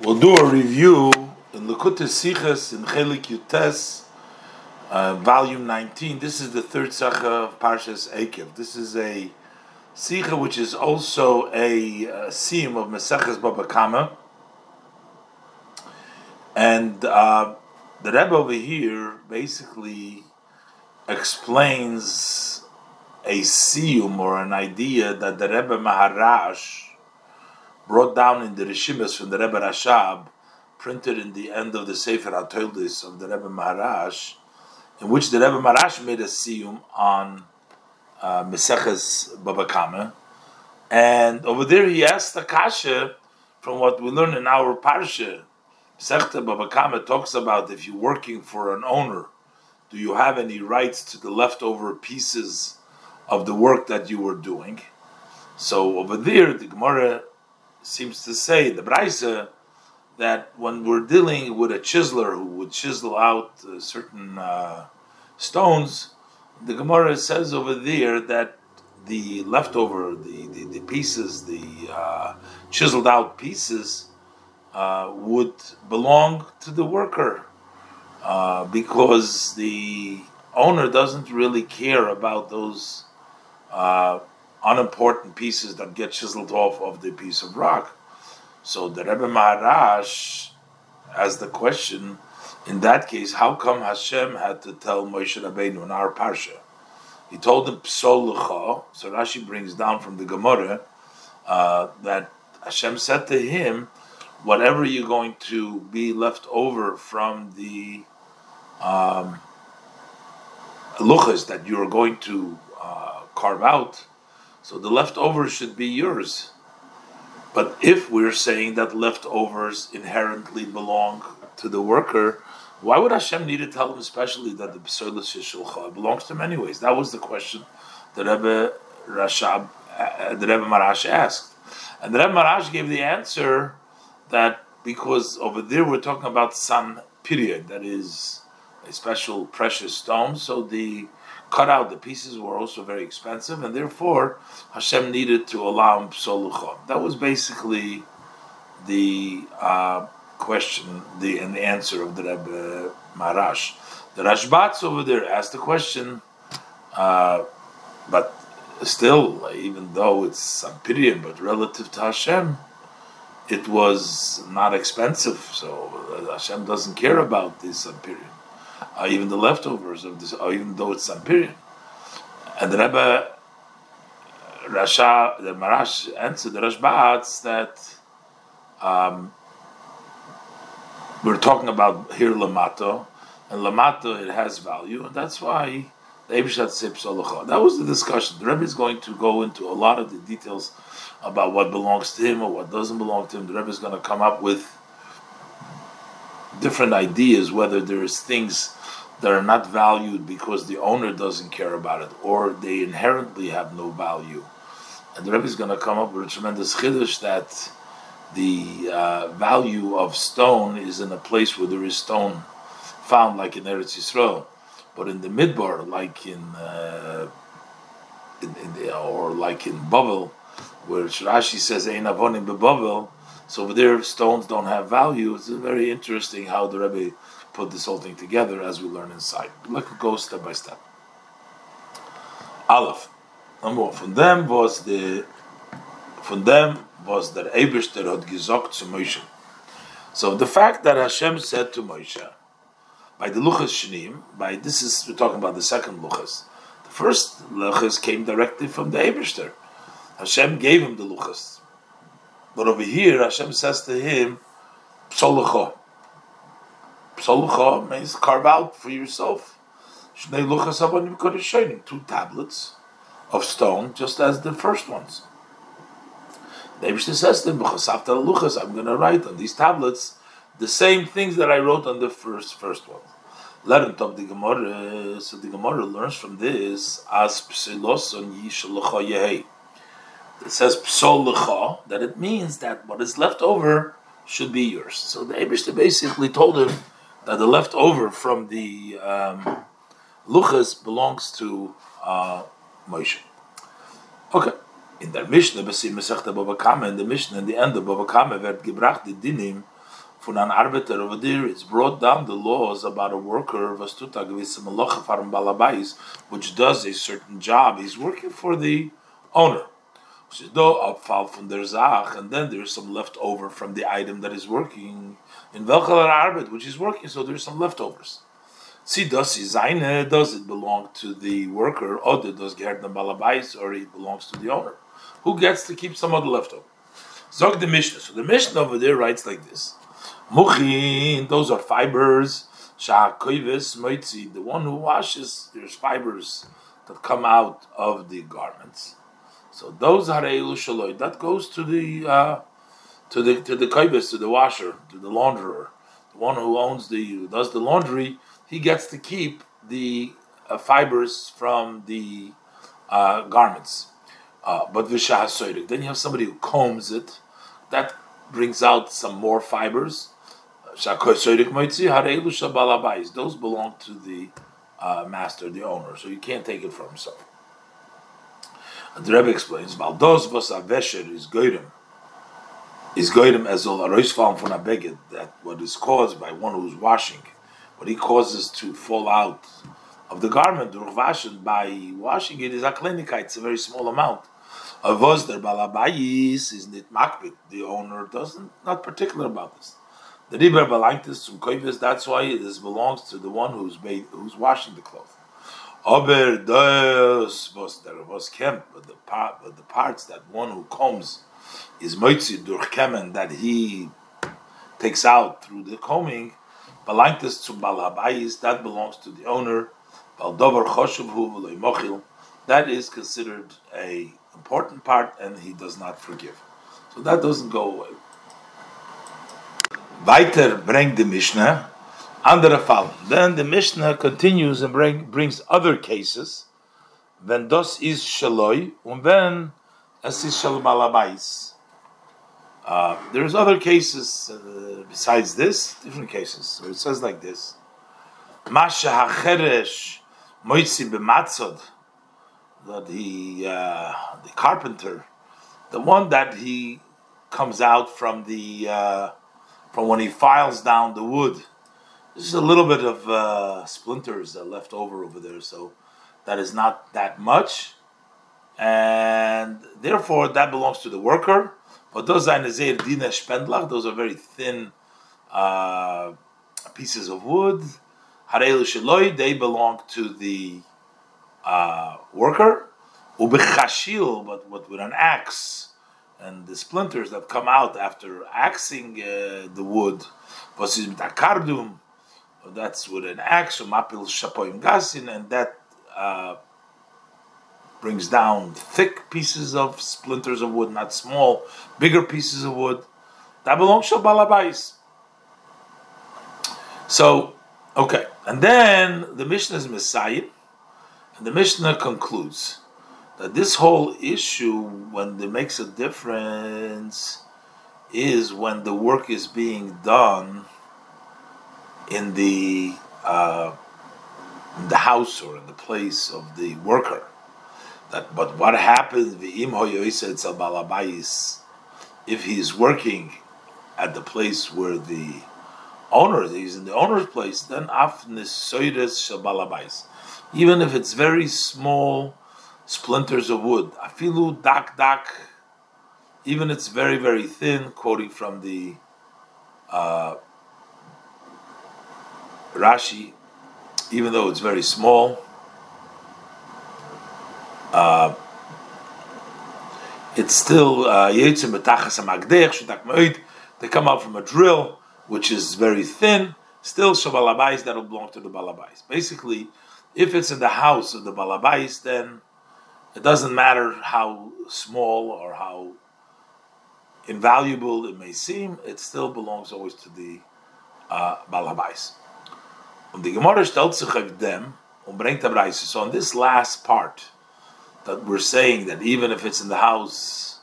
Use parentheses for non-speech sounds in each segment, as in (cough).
We'll do a review in Likutei Sichas in Chelik Yutes, uh, volume 19. This is the third Sicha of Parshas Ekev. This is a Sicha which is also a uh, siyum of Meseches Baba Kama. And uh, the Rebbe over here basically explains a siyum or an idea that the Rebbe Maharash brought down in the Rishimas from the Rebbe Rashab, printed in the end of the Sefer HaToldis of the Rebbe Maharash, in which the Rebbe Maharash made a siyum on uh, Meseches Baba Kama. And over there he asked the Kasha from what we learn in our Parsha. Mesechta Baba Kama talks about if you're working for an owner, do you have any rights to the leftover pieces of the work that you were doing? So over there, the Gemara seems to say the Braisa that when we're dealing with a chiseler who would chisel out uh, certain uh, stones, the Gemara says over there that the leftover, the, the, the pieces, the uh, chiseled out pieces, uh, would belong to the worker uh, because the owner doesn't really care about those uh, unimportant pieces that get chiseled off of the piece of rock. So the Rebbe Maharash has the question, in that case, how come Hashem had to tell Moshe Rabbeinu in our parsha? He told him Psol L'cha, so Rashi brings down from the Gemara uh, that Hashem said to him, whatever you're going to be left over from the um, luchas that you're going to uh, carve out, so the leftovers should be yours. But if we're saying that leftovers inherently belong to the worker, why would Hashem need to tell him especially that the Psoilus Shishulcha belongs to him anyways? That was the question that Rebbe Rashab, uh, the Rebbe Marash asked. And the Rebbe Marash gave the answer that because over there we're talking about San period, that is a special precious stone, so the cut out the pieces were also very expensive, and therefore Hashem needed to allow him psolucha. That was basically the uh, question, the and the answer of the Rebbe Marash. The Rashbatz over there asked the question, uh, but still, even though it's Sampirian, but relative to Hashem, it was not expensive, so Hashem doesn't care about this Sampirian uh, even the leftovers of this, or even though it's Sampirian. And the Rebbe Rasha, the Marash answered the Rashbatz that um, we're talking about here Lamato, and Lamato it has value, and that's why the Ebishat Sip That was the discussion. The Rebbe is going to go into a lot of the details about what belongs to him or what doesn't belong to him. The Rebbe is going to come up with different ideas whether there's things that are not valued because the owner doesn't care about it or they inherently have no value. And the Rebbe is going to come up with a tremendous chiddush that the uh, value of stone is in a place where there is stone found, like in Eretz Yisrael, but in the Midbar, like in, uh, in, in the, or like in Bavel, where Rashi says "Ein avonim beBavel," so over there stones don't have value. It's very interesting how the Rebbe put this whole thing together as we learn inside. Let's go step by step. Aleph. Number one. Was the von dem was der Eberster hat gesagt zu Moshe. So the fact that Hashem said to Moshe, by the Luchas Shnim, by this is we're talking about the second Luchas. The first Luchas came directly from the Eberster. Hashem gave him the Luchas. But over here, Hashem says to him, Psolucho. Psolucha means carve out for yourself. Two tablets of stone, just as the first ones. The says to him, I'm going to write on these tablets the same things that I wrote on the first first one. Learn of the Gemara, so the Gemara learns from this as psiloson yishalacha yehi. It says psol that it means that what is left over should be yours. So the Abishta basically told him that the leftover from the um, luchas belongs to uh, Moshe. Okay. In der Mishnah, Besim Mesechta Baba Kama, in the Mishnah, in the end of Baba Kama, wird gebracht die Dinim an Arbeiter over there, it's brought down the laws about a worker, which does a certain job. He's working for the owner. Uh, and then there's some left over from the item that is working in Arbeit, which is working, so there's some leftovers. See, does does it belong to the worker, oh, or does Gerdna Balabais, or it belongs to the owner? Who gets to keep some of the leftover? Zog the Mishnah. So the Mishnah over there writes like this. Muchin, those are fibers. Sha'koivis moitzi, the one who washes, there's fibers that come out of the garments. So those are shaloi. That goes to the uh, to the to the koivis, to the washer, to the launderer, the one who owns the who does the laundry. He gets to keep the uh, fibers from the uh, garments. Uh, but v'shah Then you have somebody who combs it. That brings out some more fibers. Those belong to the uh, master, the owner, so you can't take it for himself. The Rebbe explains, Valdos was a vesher is goyim. Is goyim as ol aroisfalm von a beged, that what is caused by one who's washing, what he causes to fall out of the garment, by washing it is a klinika, it's a very small amount. Avos der balabayis is nit makbit, the owner doesn't, not particular about this. The river belangtes zum koivis. That's why this belongs to the one who's made, who's washing the cloth. Aber das was der was kem, but the part, but the parts that one who combs is moitzi durch kemen that he takes out through the combing. Belangtes zum balabayis. That belongs to the owner. bal Baldover choshev That is considered a important part, and he does not forgive. So that doesn't go away. Weiter bringt the Mishnah andere Fall. Then the Mishnah continues and bring, brings other cases. When das is shaloi, and then es is shal malabais. Uh, there's other cases uh, besides this, different cases. So it says like this: Masha hacheresh moitzi b'matzod. That he, uh, the carpenter, the one that he comes out from the uh, from when he files down the wood. There's a little bit of uh, splinters left over over there, so that is not that much, and therefore that belongs to the worker. But those those are very thin uh, pieces of wood. They belong to the uh, worker. Ubechashil, but, but with an axe and the splinters that come out after axing uh, the wood, that's with an axe, mapil shapoim gasin, and that uh, brings down thick pieces of splinters of wood, not small, bigger pieces of wood. That belongs to balabais. So, okay, and then the Mishnah is Messiah, and the Mishnah concludes that this whole issue, when it makes a difference, is when the work is being done in the uh, in the house or in the place of the worker. That, but what happens if he's working at the place where the owner is, he's in the owner's place, then even if it's very small splinters of wood. Afilu dak dak, even it's very very thin. Quoting from the uh, Rashi, even though it's very small. Uh, it's still uh, they come out from a drill which is very thin. Still shabalabais that'll belong to the balabais. Basically, if it's in the house of the balabais, then it doesn't matter how small or how invaluable it may seem, it still belongs always to the uh, Balabais. Und die Gemara stellt sich auf dem und bringt Reise. So on this last part, that we're saying that even if it's in the house,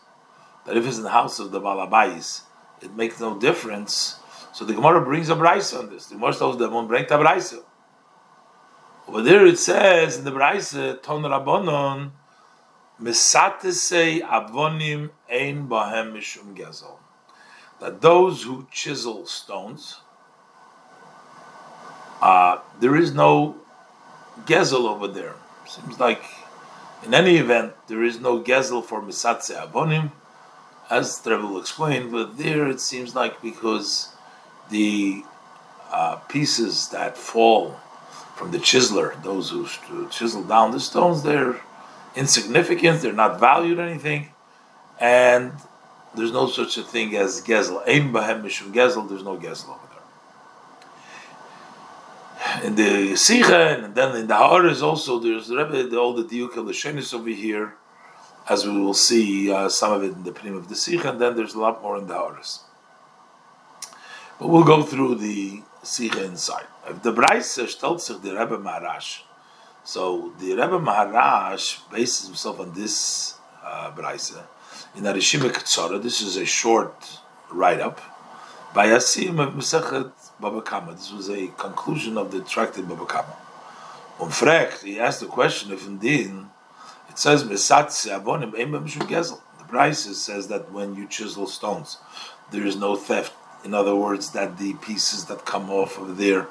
that if it's in the house of the Balabais, it makes no difference. So the Gemara brings a Braisa on this. The Gemara tells them and bring a Braisa. Over there it says in the Braisa, Ton Rabbonon, Mesatesei avonim ein bahem mishum gezel. that those who chisel stones, uh, there is no gezel over there. Seems like, in any event, there is no gezel for misatze avonim, as Rebbe will explain. But there, it seems like because the uh, pieces that fall from the chiseler, those who chisel down the stones, they're insignificant. They're not valued anything, and there's no such a thing as gezel. Ein bahem mishum gezel. There's no gezel over there. In the Sicha and then in the Haaretz also there's the Rebbe, the, all the diuk of the Shenis over here, as we will see uh, some of it in the Pnim of the Sicha, and then there's a lot more in the Haaretz. But we'll go through the Sicha inside. If the Braise stellt sich the Rebbe Maharash, so the Rebbe Maharash bases himself on this uh, Braise in Arishima Ketzara. This is a short write-up by Asim of Mesechet Baba Kama. This was a conclusion of the tractate Baba Kama. Um fragt, he asked the question if indeed it says Mesatze Avonim Eimem Gezel. The Braise says that when you chisel stones, there is no theft. In other words, that the pieces that come off of there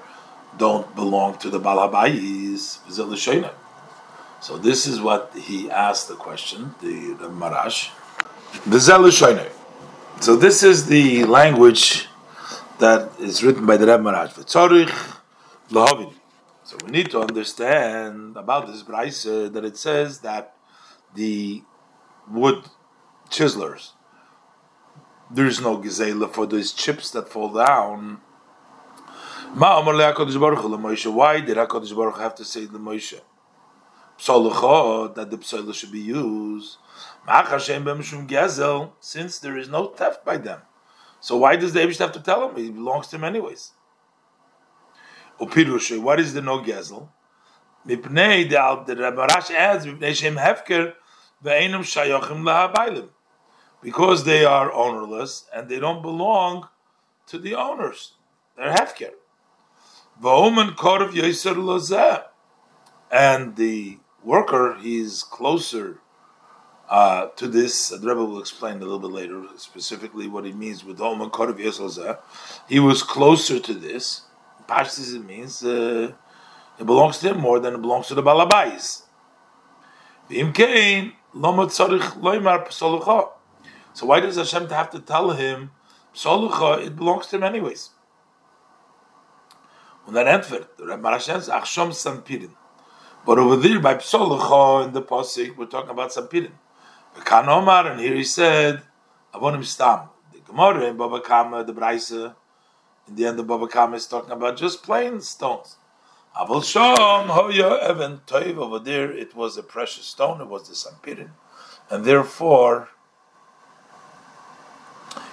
don't belong to the Balabayis. So this is what he asked the question, the, the Marash. So this is the language that is written by the Rebbe Marash. So we need to understand about this Braise that it says that the wood chiselers, there is no gezela for those chips that fall down. Why did HaKadosh Baruch have to say the Moshe? that the psola should be used since there is no theft by them. So why does the Abish have to tell him? He belongs to him anyways. Upirushe, what is the no gezel? Mipnei the Rabarash adds Mipnei Shem Hefker ve'enum shayochim lahabailim, because they are ownerless and they don't belong to the owners. They're Hefker. Va'omen korv yoser lozeh, and the worker he's closer uh, to this, the Rebbe will explain a little bit later specifically what he means with Oman Korav Yesozah. He was closer to this. Pashtis it means uh, it belongs to him more than it belongs to the Balabais. So why does Hashem have to tell him It belongs to him anyways. But over there, by Psolucha, in the Pasik, we're talking about Sampirin. Kan and here he said, Avonim Stam. The Gemara in Baba Kama, the Braise, in the end of Baba Kama is talking about just plain stones. Aval Shom, Hoya Evan Toiv, over there it was a precious stone, it was the Sampirin. And therefore,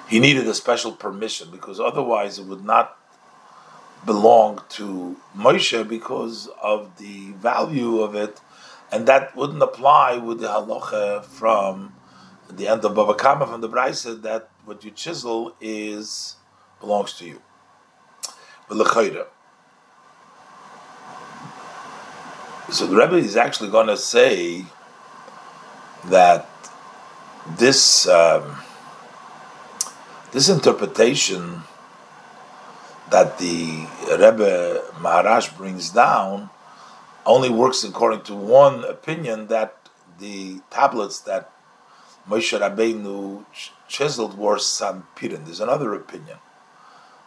he needed a special permission because otherwise it would not belong to Moshe because of the value of it and that wouldn't apply with the halacha from the end of Bava Kama from the Brisa that what you chisel is belongs to you. So the Rebbe is actually going to say that this um, this interpretation that the Rebbe Maharash brings down only works according to one opinion that the tablets that Moshe Rabbeinu chiseled were Sampirin. There's another opinion.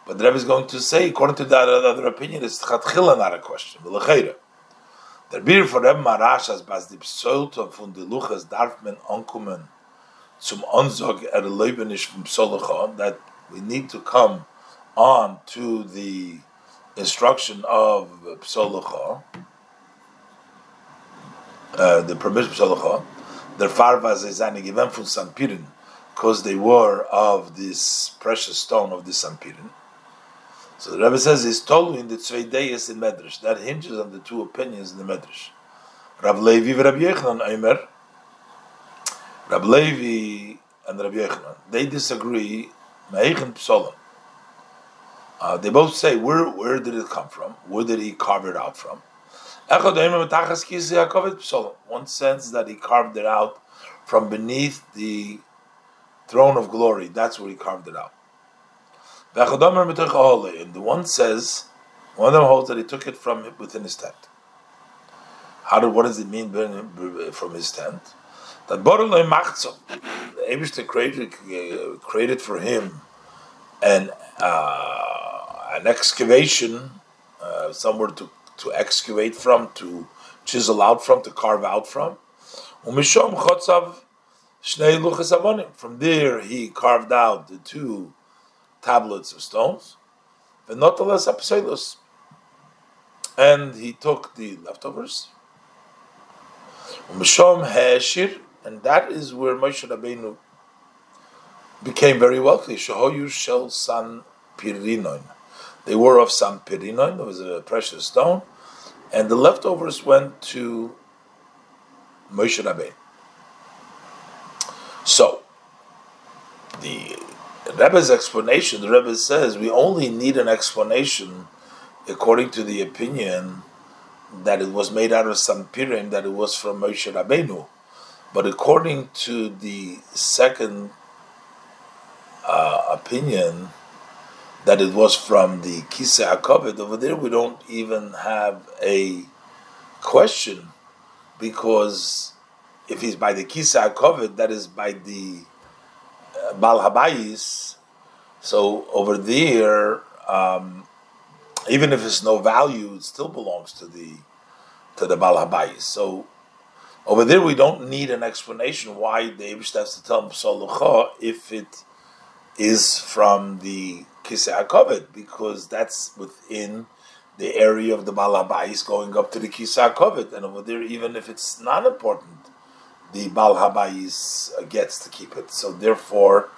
But the Rebbe is going to say, according to that other opinion, it's Tchatchila not a question. Der Bir for Rebbe Marash as bas von darf zum er vom that we need to come on to the instruction of Psolocha, uh, the permission of their farvas is given from Sampirin, because they were of this precious stone of the Sampirin. So the Rebbe says he's told in the Tzveideyes in Medrash. That hinges on the two opinions in the Medrash. Rav Levi and Rabbi Yechanan Eimer. Rav Levi and Rabbi Yechanan, they disagree. Me'echen Psolim. Uh, they both say, where, where did it come from? Where did he carve it out from? One sense that he carved it out from beneath the throne of glory. That's where he carved it out. And the one says, one of them holds that he took it from within his tent. How did, what does it mean from his tent? That Borulay Machzom, the Abishter created, created for him an, uh, an excavation, uh, somewhere to, to excavate from, to chisel out from, to carve out from. Umishom Chotzav Shnei. From there he carved out the two tablets of stones. And he took the leftovers. Umishom Heshir and that is where Moshe Rabbeinu became very wealthy. Shahoyu Shel San Pirinoin. They were of San Pirinoin, it was a precious stone, and the leftovers went to Moshe Rabbeinu. So, the Rebbe's explanation, the Rebbe says, we only need an explanation according to the opinion that it was made out of some that it was from Moshe Rabbeinu. But according to the second uh, opinion, that it was from the Kisa HaKavod, over there we don't even have a question because if he's by the Kisa HaKavod, that is by the uh, Bal Habayis. So over there, um, even if it's no value, it still belongs to the to the Bal Habayis. So over there, we don't need an explanation why the Abish has to tell him if it is from the Kisei HaKavod, because that's within the area of the Balabais going up to the Kisei HaKavod. And over there, even if it's not important, the Bal Habayis gets to keep it. So therefore,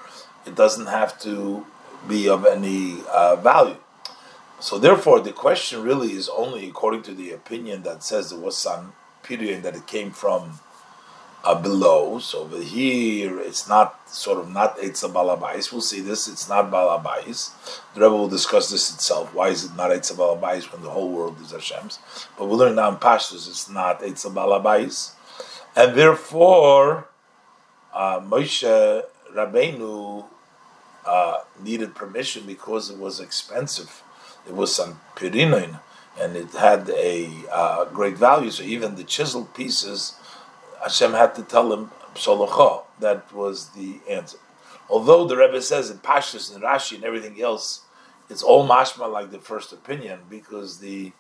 it doesn't have to be of any uh, value. So therefore, the question really is only according to the opinion that says there was some period that it came from uh, below. So over here, it's not sort of not Eitza Balabais. We'll see this. It's not Balabais. The Rebbe will discuss this itself. Why is it not Eitza Balabais when the whole world is Hashem's? But we'll learn now in Pashtus it's not Eitza Balabais, and therefore uh, Moshe Rabbeinu uh, needed permission because it was expensive. It was some pirinoin and it had a uh, great value. So even the chiseled pieces, Hashem had to tell him psolocha. That was the answer. Although the Rebbe says in Pashtus and Rashi and everything else, it's all mashma like the first opinion because the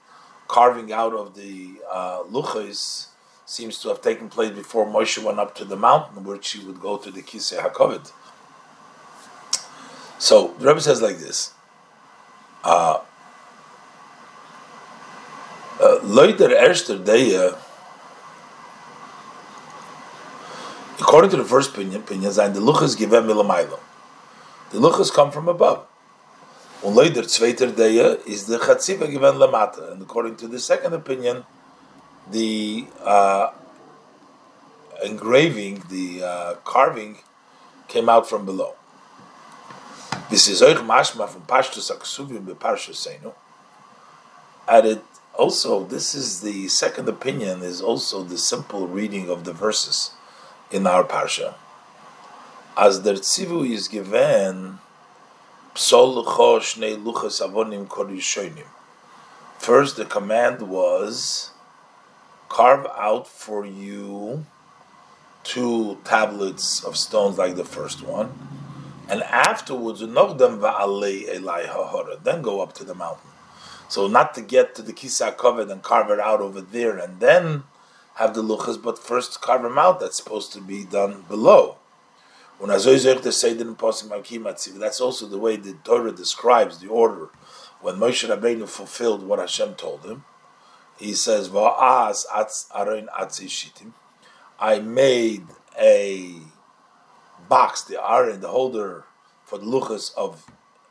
carving out of the uh, luchas seems to have taken place before Moshe went up to the mountain, which he would go to the Kisei Hakovid. So the Rebbe says like this. Uh, Leider erster day, according to the first opinion, opinion the luchas given milamaylo. The luchas come from above. Und leider zweiter day is the chatziva given lamata. And according to the second opinion, the uh, engraving, the uh, carving, came out from below. This is euch mashma from Pashtus Aksuvim beParshas Seinu. Added also, this is the second opinion, is also the simple reading of the verses in our parsha. As the tzivu is given, First, the command was carve out for you two tablets of stones like the first one, and afterwards, then go up to the mountain. So not to get to the kisa covered and carve it out over there and then have the luchas, but first carve them out. That's supposed to be done below. That's also the way the Torah describes the order. When Moshe Rabbeinu fulfilled what Hashem told him, he says, I made a box, the aron, the holder for the luchas of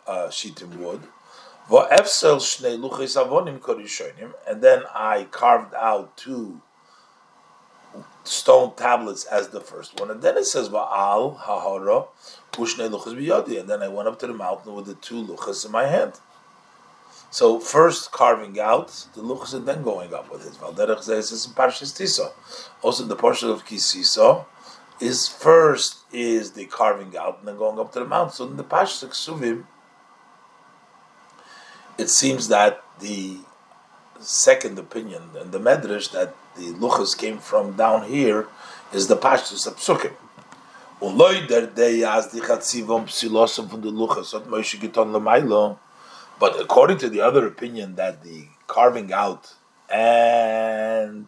uh, shitim wood, and then I carved out two stone tablets as the first one. And then it says, Va'al ha'hara And then I went up to the mountain with the two luchas in my hand. So first carving out the luchas and then going up with it. Valderech says in Parshas Tisa. Also the portion of Kisisa is first is the carving out and then going up to the mountain. So in the Parshas Ksuvim, it seems that the second opinion and the medrash that the luchas came from down here is the pashtus of psukim. But according to the other opinion, that the carving out and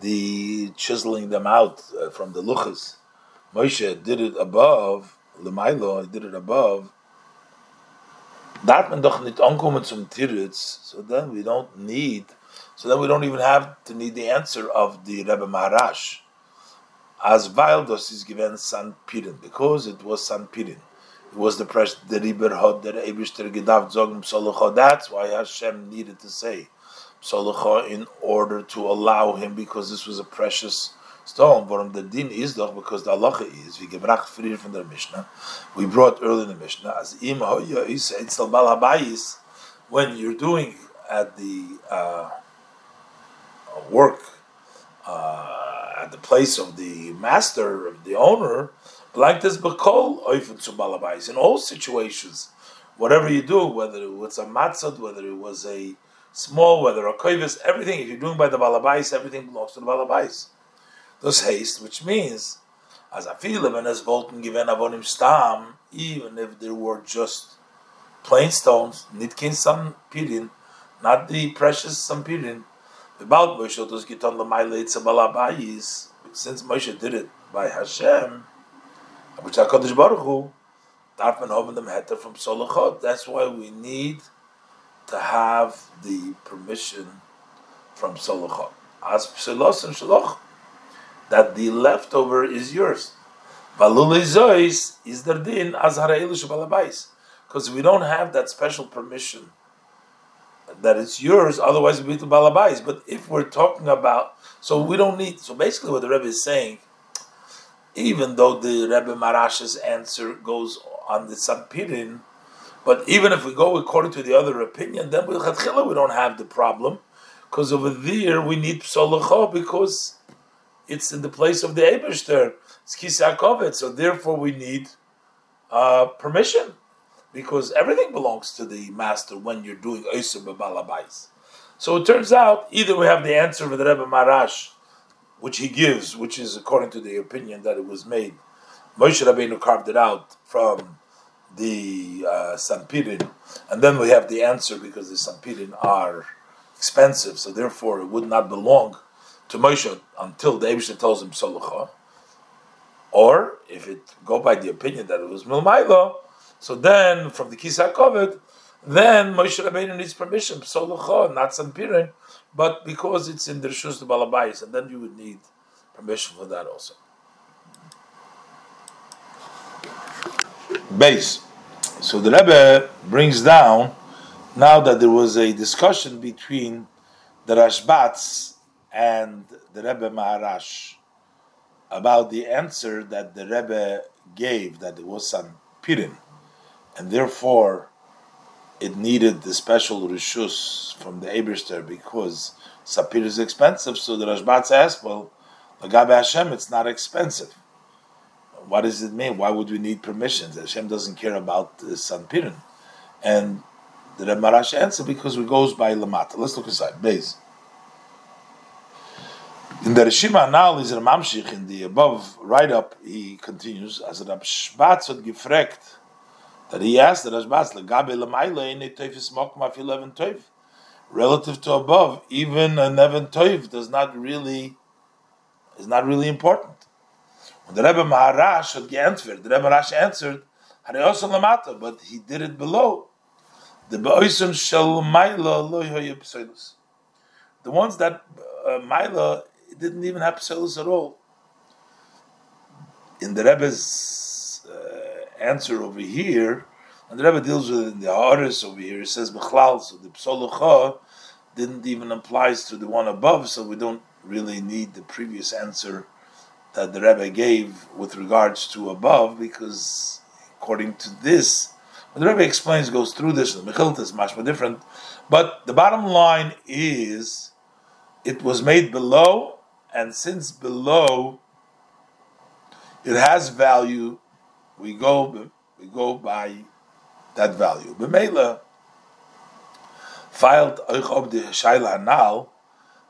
the chiseling them out uh, from the luchas, Moshe did it above, Lemailo did it above, darf man doch nicht ankommen zum Tiritz, so then we don't need, so then we don't even have to need the answer of the Rebbe Maharash. As Valdos is given San Pirin, because it was San Pirin. It was the press the Riber Hod, the Eibishter Gedav Zogim Solocho. That's why Hashem needed to say Solocho in order to allow him, because this was a precious stone. Warum the din is doch because the halacha is we gebracht früher from the Mishnah. We brought early in the Mishnah as im hoya is etzel balabayis when you're doing at the uh, work uh, at the place of the master of the owner. Like this bakol oifen to balabais in all situations, whatever you do, whether it was a matzot, whether it was a small, whether a koivis, everything. If you're doing by the balabais, everything belongs to the balabais das haste, which means, as a viele, wenn es wollten gewinnen avonim stam, even if there were just plain stones, nicht kein not the precious sampirin, about Moshe das giton lemaile balabais, since Moshe did it by Hashem, which HaKadosh Baruch Hu, darf man haben Heter from Solachot. That's why we need to have the permission from Solachot. As Psilos and Shaloch, that the leftover is yours. Because we don't have that special permission that it's yours. Otherwise, we be to balabais. But if we're talking about, so we don't need. So basically, what the Rebbe is saying, even though the Rebbe Marash's answer goes on the Sampirin, but even if we go according to the other opinion, then we don't have the problem because over there we need psolacha because it's in the place of the Eberster. It's Kisakovet, so therefore we need uh, permission because everything belongs to the master when you're doing Oisem Balabais. So it turns out either we have the answer of the Rebbe Marash, which he gives, which is according to the opinion that it was made. Moshe Rabbeinu carved it out from the uh, Sampirin, and then we have the answer because the Sampirin are expensive, so therefore it would not belong to Moshe until the Abisha tells him Solucha. Or if it go by the opinion that it was Milmailo, so then from the Kisa Kovet, then Moshe Rabbeinu needs permission, Solucha, not Sampirin, but because it's in the Rishus the Balabais, and then you would need permission for that also. Base. So the Rebbe brings down now that there was a discussion between the Rashbatz and the Rebbe Maharash about the answer that the Rebbe gave that it was some pirin, and therefore it needed the special rishus from the Eberster because sapir is expensive. So the Rashbat asked, "Well, Lagabe Hashem, it's not expensive. What does it mean? Why would we need permissions? Hashem doesn't care about the sanpirin." And the Rebbe Maharash answered because it goes by lamata. Let's look inside. Base. In the Rishima now is Mamshich in the above write up, he continues as Rashbatz had gefragt that he asked the Rashbatz legabe lemayle in a teifis mokma eleven teif relative to above, even a neven teif does not really is not really important. When the Rebbe Maharash had answered, the Rebbe Maharash answered, also lamata, but he did it below. The beoisun shel maila lo The ones that uh, maila didn't even have psalus at all. In the Rebbe's uh, answer over here, and the Rebbe deals with the Haaretz over here, it says Bechlal, so the psalucha didn't even applies to the one above, so we don't really need the previous answer that the Rebbe gave with regards to above, because according to this, when the Rebbe explains, goes through this, the Mechilta is much more different, but the bottom line is, it was made below and since below it has value, we go we go by that value. B'meila, filed euch ob die Shaila Anal,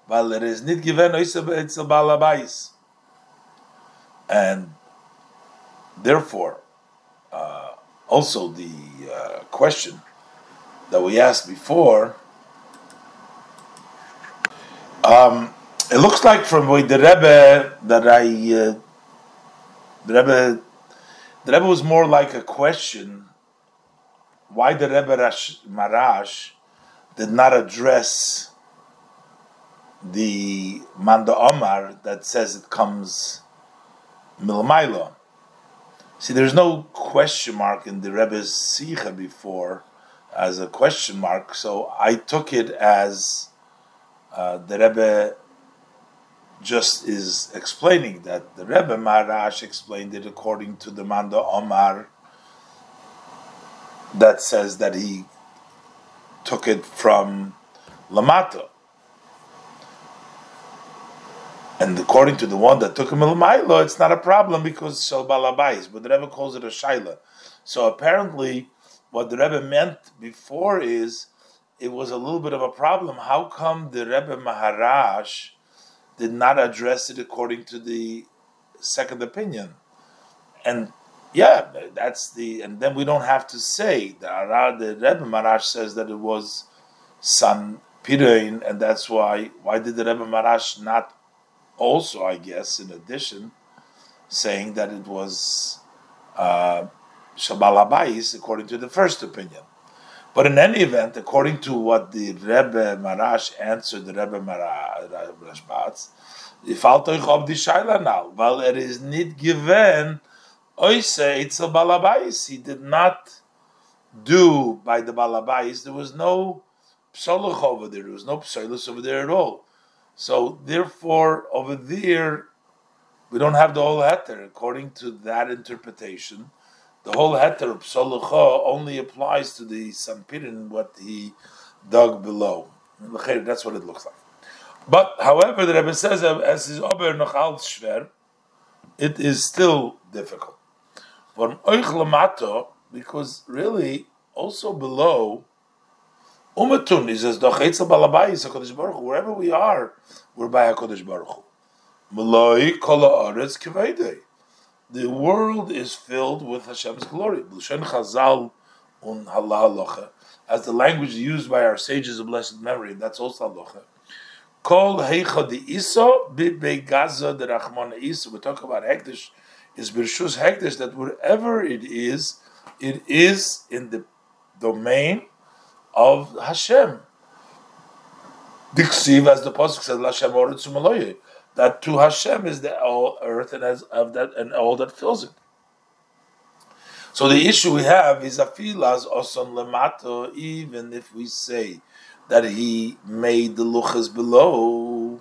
weil er is nicht given a balabais. And therefore, uh, also the uh, question that we asked before, um, it looks like from the Rebbe that I, uh, the Rebbe, the Rebbe was more like a question. Why the Rebbe Rash, Marash did not address the Manda Omar that says it comes Milmailo. See, there's no question mark in the Rebbe's Sicha before as a question mark, so I took it as uh, the Rebbe just is explaining that the Rebbe Marash explained it according to the Manda Omar that says that he took it from Lamato. And according to the one that took him Mailo, it's not a problem because Shal Balabais, but the Rebbe calls it a Shaila. So apparently, what the Rebbe meant before is it was a little bit of a problem. How come the Rebbe Maharash did not address it according to the second opinion? And yeah, that's the, and then we don't have to say that the Rebbe Maharash says that it was San Pirein, and that's why, why did the Rebbe Maharash not also, I guess, in addition, saying that it was uh, Shabbalabais according to the first opinion. But in any event, according to what the Rebbe Marash answered the Rebbe Marash if I'll of the Shaila now, well, it is not given, oise, a balabais. He did not do by the balabais. There was no psolach over there. There was no psolus over there at all. So therefore, over there, we don't have the whole heter. According to that interpretation, the whole heter of psolucha only applies to the sampirin, what he dug below. That's what it looks like. But however, the Rebbe says uh, as his ober nochal shver, it is still difficult. From oich because really also below Umatun, he says, Dochetzel Balabayis, HaKadosh Baruch wherever we are, we're by HaKadosh Baruch Hu. Maloi Kola Aretz Kevedei. The world is filled with Hashem's glory. Chazal. As the language used by our sages of blessed memory, that's also Halacha. Kol Heicha Di Iso Bibe Gaza De. We talk about Hekdesh, is Birshus Hekdesh, that wherever it is, it is in the domain of Hashem. Diksiv, as the pasuk says, "Lashem oretz that to Hashem is the all earth and of that and all that fills it. So the issue we have is afilas oson lemato, even if we say that he made the luchas below.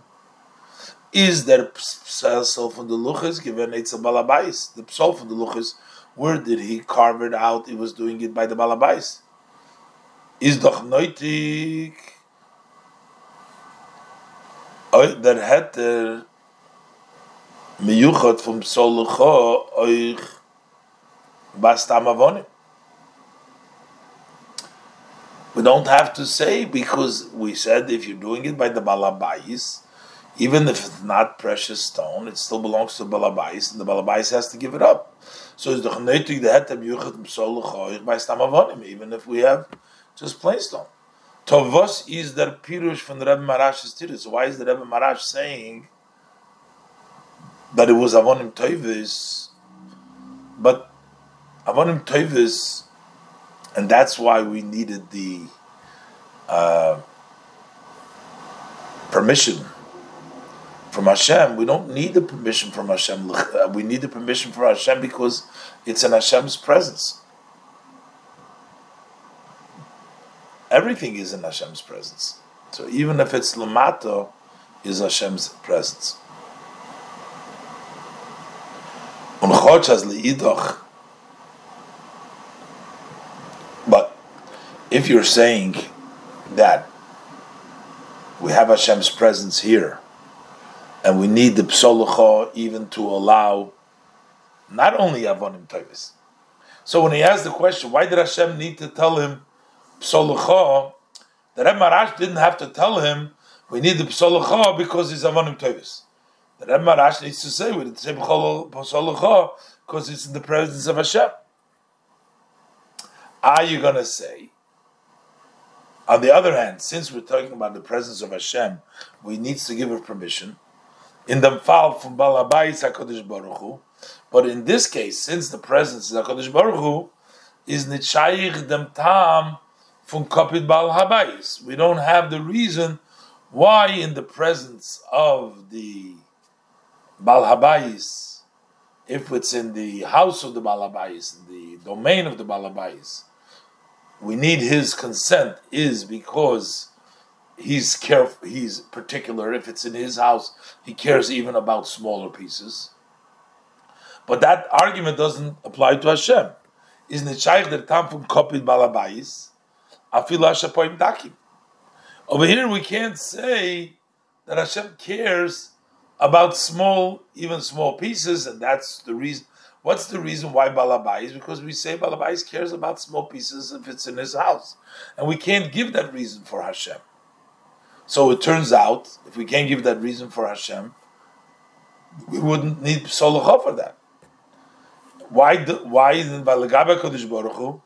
Is there psal from the luchas given it's a balabais? The psal from the luchas, where did he carve it out? He was doing it by the balabais is doch nötig der er vom Solucho euch we don't have to say because we said if you're doing it by the balabais even if it's not precious stone, it still belongs to balabais, and the balabais has to give it up. So it's the nötig the het miyuchat vom Solucho euch by tamavonim, even if we have just plain stone. Tovos is der pirush from the Rebbe Marash's tiris. So why is the Rebbe Marash saying that it was avonim toivis, but avonim toivis, and that's why we needed the uh, permission from Hashem. We don't need the permission from Hashem. We need the permission from Hashem because it's in Hashem's presence. Everything is in Hashem's presence. So even if it's Lamato, is Hashem's presence. But if you're saying that we have Hashem's presence here, and we need the psolucha even to allow not only avonim tovis. So when he asked the question, why did Hashem need to tell him psolucha, The Reb Maharash didn't have to tell him we need the psolacha because he's avonim tovis. The Reb Maharash needs to say we need to say psolacha because it's in the presence of Hashem. Are you going to say? On the other hand, since we're talking about the presence of Hashem, we need to give her permission. In the fall from Balabayis Hakadosh Baruch Hu, but in this case, since the presence of Hakadosh Baruch Hu is nitshayich dem tam from bal habayis, we don't have the reason why in the presence of the bal habayis, if it's in the house of the bal habayis, in the domain of the bal habayis, we need his consent is because he's careful, he's particular. If it's in his house, he cares even about smaller pieces. But that argument doesn't apply to Hashem. Isn't it shaykh that tam from kopit? Over here, we can't say that Hashem cares about small, even small pieces, and that's the reason. What's the reason why Balabais? Because we say Balabais cares about small pieces if it's in his house. And we can't give that reason for Hashem. So it turns out, if we can't give that reason for Hashem, we wouldn't need Solacha for that. Why do, why in Balagabe Kodesh Baruch Hu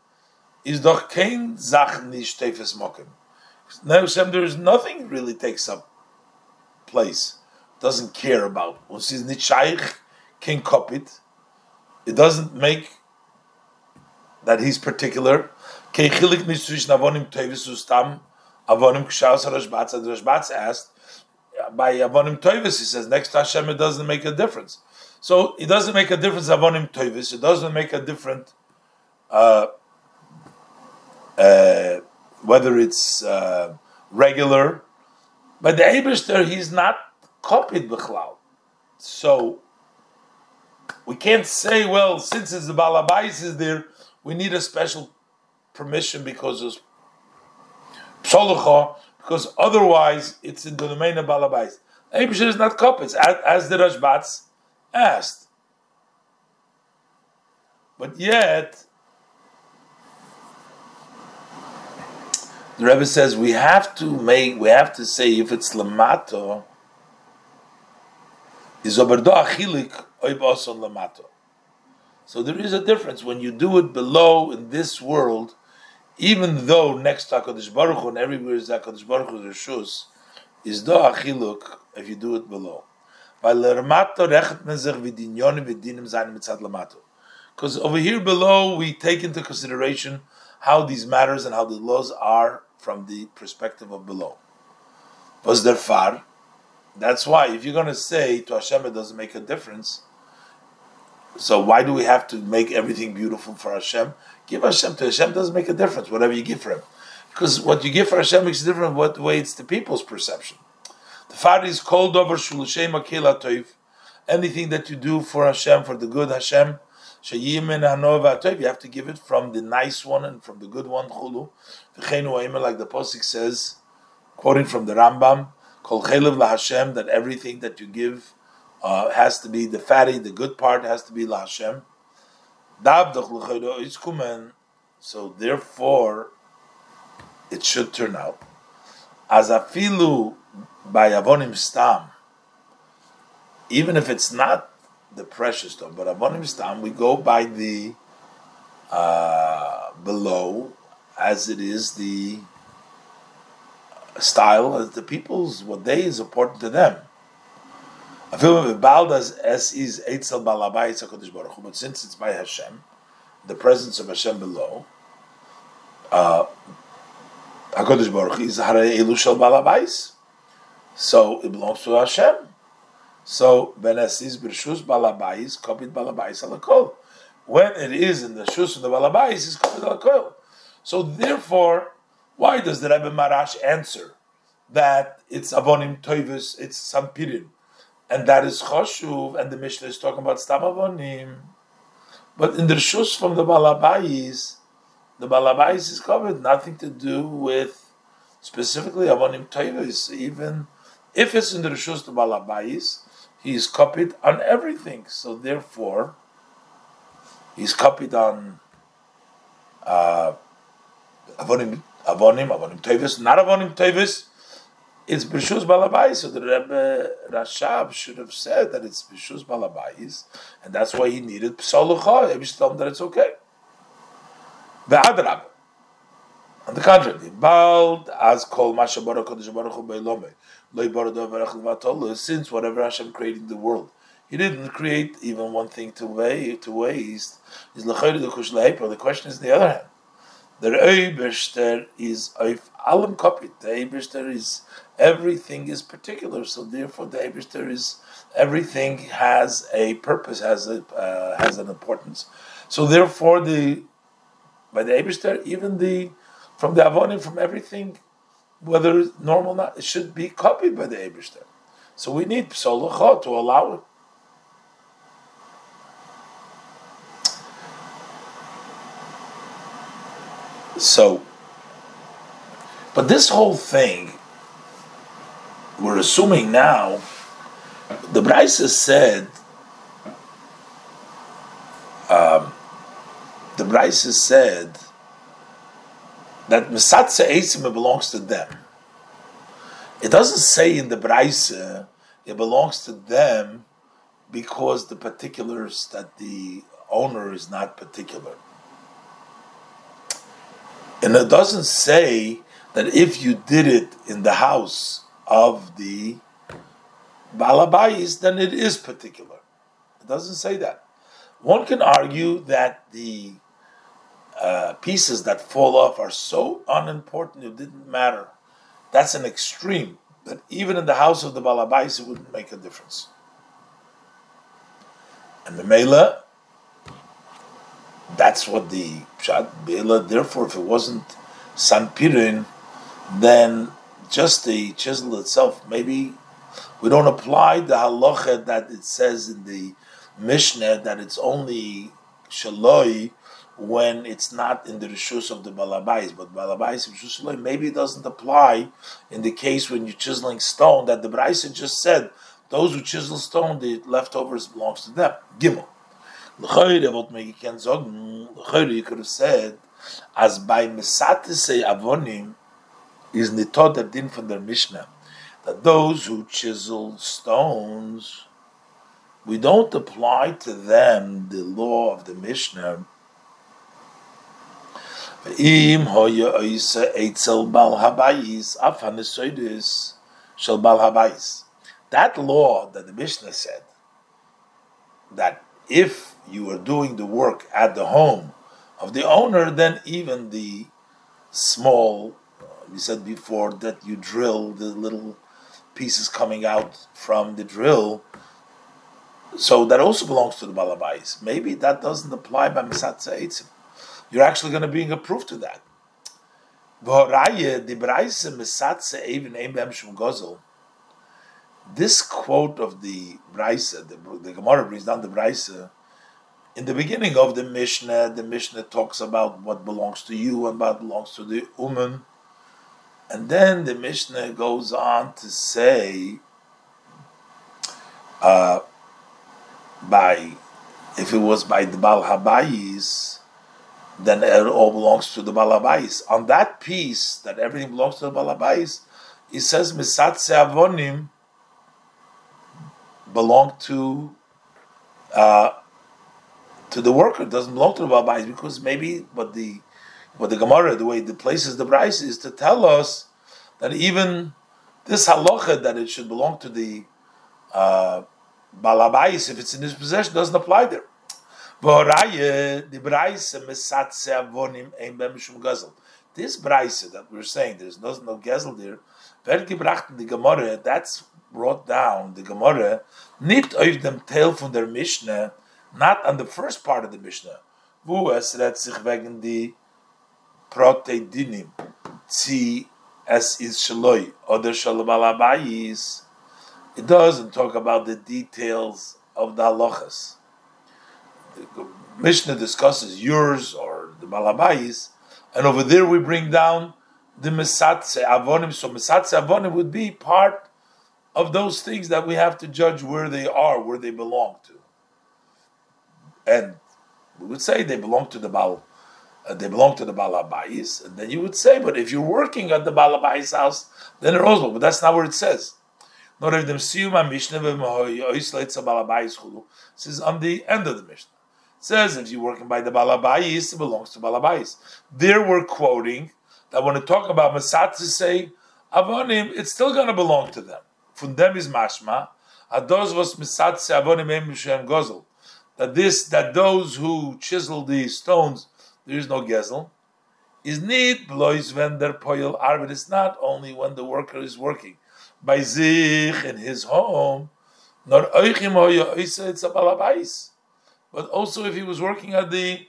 is doch kein Zach nicht tefes mokim. Now Hashem, there is nothing really takes up place, doesn't care about. When she's nicht shaykh, king kopit, it doesn't make that he's particular. Keichilik nisrish navonim tevis ustam avonim kshas rashbatz. And Rashbatz asked by avonim tevis. He says next to Hashem it doesn't make a difference. So it doesn't make a difference avonim tevis. It doesn't make a different uh, uh, whether it's uh, regular. But the Abishter, he's not copied the b'chlal. So we can't say, well, since it's the balabais is there, we need a special permission because of psolucha, because otherwise it's in the domain of balabais. Abishir is not copied, as, the Rashbatz asked. But yet, the Rebbe says we have to make, we have to say if it's lamato, is oberdo achilik oibason lamato. so there is a difference when you do it below in this world, even though next to Hakadosh Baruch Hu and everywhere is Hakadosh Baruch Hu's reshus, is do achiluk if you do it below. Because over here below we take into consideration how these matters and how the laws are from the perspective of below. Was there far? That's why if you're going to say to Hashem it doesn't make a difference, so why do we have to make everything beautiful for Hashem? Give Hashem to Hashem doesn't make a difference, whatever you give for him. Because what you give for Hashem makes a difference what way it's the people's perception. The Father is called over Shulashem Akela Toiv. Anything that you do for Hashem, for the good Hashem, you have to give it from the nice one and from the good one, Chulu. Like the Posik says, quoting from the Rambam, Kol Chelev Hashem, that everything that you give uh, has to be the fatty, the good part has to be La Hashem. So therefore, it should turn out as afilu by avonim stam. Even if it's not the precious stone, but avonim stam, we go by the uh, below as it is the style as the people's what they is important to them. But since it's by Hashem, the presence of Hashem below, uh, Hakadosh Baruch is Harei Elu Balabais, so it belongs to Hashem. So when Benesis Birshus Balabais, Kopit Balabais Alakol. When it is in the Shus of the Balabais, it's Kopit Alakol. So therefore, why does the Rebbe Marash answer that it's Avonim Toivis, it's Sampirin? and that is choshuv, and the Mishnah is talking about stamavonim. But in the rishus from the balabais, the balabais is covered, nothing to do with specifically avonim toivis. Even if it's in the rishus the balabais, he is copied on everything. So therefore, he's copied on uh, avonim avonim, avonim tevis, not avonim tevis. It's b'shus balabais. So the Rebbe Rashab should have said that it's b'shus balabais, and that's why he needed psolucha. He should tell him that it's okay. The other Ve'adrab. On the contrary, bald as kol masha baruch kodesh baruch hu Since whatever Hashem created the world, He didn't create even one thing to waste. Is the question is the other hand. The Eibishter is of alam kopit. The Eibishter is everything is particular, so therefore the Eibishter is everything has a purpose, has a uh, has an importance. So therefore the by the Eibishter, even the from the avonim, from everything, whether it's normal or not, it should be copied by the Eibishter. So we need psolucha to allow it. So, but this whole thing, we're assuming now, the Brisa said, um, the Brisa said that Mesatze Eisim belongs to them. It doesn't say in the Brisa it belongs to them because the particulars that the owner is not particular. And it doesn't say that if you did it in the house of the Balabais, then it is particular. It doesn't say that. One can argue that the uh, pieces that fall off are so unimportant it didn't matter. That's an extreme. That even in the house of the Balabais, it wouldn't make a difference. And the Mela, that's what the Pshat Bela, therefore, if it wasn't Sanpirin, then just the chisel itself, maybe we don't apply the halacha that it says in the Mishnah that it's only shaloi when it's not in the rishus of the balabais, but balabais maybe it doesn't apply in the case when you're chiseling stone that the Braisa just said those who chisel stone the leftovers belongs to them. Gimel. You could have said, as by Mesatise Avonim is Nitod Din from their Mishnah, that those who chisel stones, we don't apply to them the law of the Mishnah. Im hoya oisa bal habayis shel bal habayis. That law that the Mishnah said that if you are doing the work at the home of the owner, then even the small, we said before that you drill the little pieces coming out from the drill, so that also belongs to the balabais. Maybe that doesn't apply by misatza eitzim. You're actually going to bring a proof to that. This quote of the Brisa, the, the Gemara brings down the Brisa, in the beginning of the Mishnah, the Mishnah talks about what belongs to you and what belongs to the woman. And then the Mishnah goes on to say, uh, by if it was by the Bal Habayis, then it all belongs to the balabais. On that piece, that everything belongs to the balabais, it says Misatse Avonim belong to uh, to the worker, it doesn't belong to the balabais because maybe but the what the Gemara, the way it places the price is to tell us that even this halacha that it should belong to the uh, balabais if it's in his possession doesn't apply there. This braise that we're saying there's no no gezel there. the Gemara that's brought down the Gemara nicht auf dem Teil von der Mishnah not on the first part of the Mishnah. Wo es redt sich wegen die Proteidinim. Zi es is shaloi oder shalom Alabayis, It doesn't talk about the details of the halachas. The Mishnah discusses yours or the balabais, and over there we bring down the mesatze avonim. So mesatze avonim would be part of those things that we have to judge where they are, where they belong to and we would say they belong to the Baal uh, they belong to the balabais, and then you would say, but if you're working at the balabais house, then it also. But that's not what it says. Not if siyum mishnah is on the end of the mishnah. Says if you're working by the balabais, it belongs to balabais. There we're quoting that when we talk about masat to say avonim, it's still going to belong to them. From them is mashma. Ados was avonim gozel. That this, that those who chisel the stones, there is no gezel. Is need blois their poil arbet. It's not only when the worker is working by zich in his home, nor oichim hoya it's a balabais. But also if he was working at the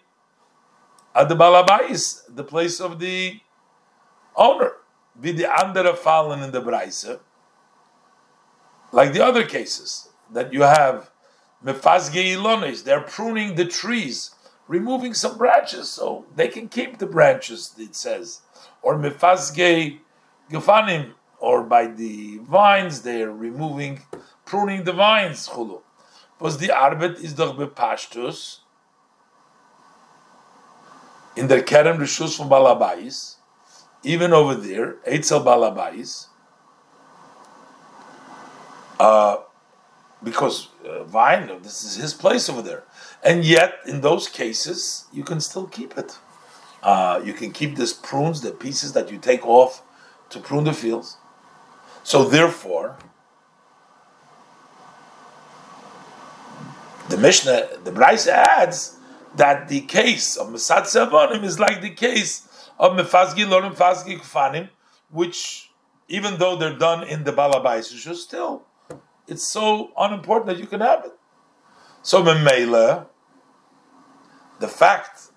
at the balabais, the place of the owner, be the andere fallen in the braise, like the other cases that you have mefazge ilonis, they're pruning the trees, removing some branches so they can keep the branches. It says, or mefazge gefanim, or by the vines, they're removing, pruning the vines. Chulu. Was the arbet is doch bepashtus in the kerem rishus from balabais, even over there, eitzel balabais, uh, because uh, vine, this is his place over there, and yet in those cases you can still keep it. Uh, you can keep this prunes, the pieces that you take off to prune the fields. So therefore, the Mishnah, the Braise adds that the case of Mesad Savanim is like the case of Mefazgi Lorim Fazgi Kufanim, which even though they're done in the Balabais, still it's so unimportant that you can have it. So Memela, the fact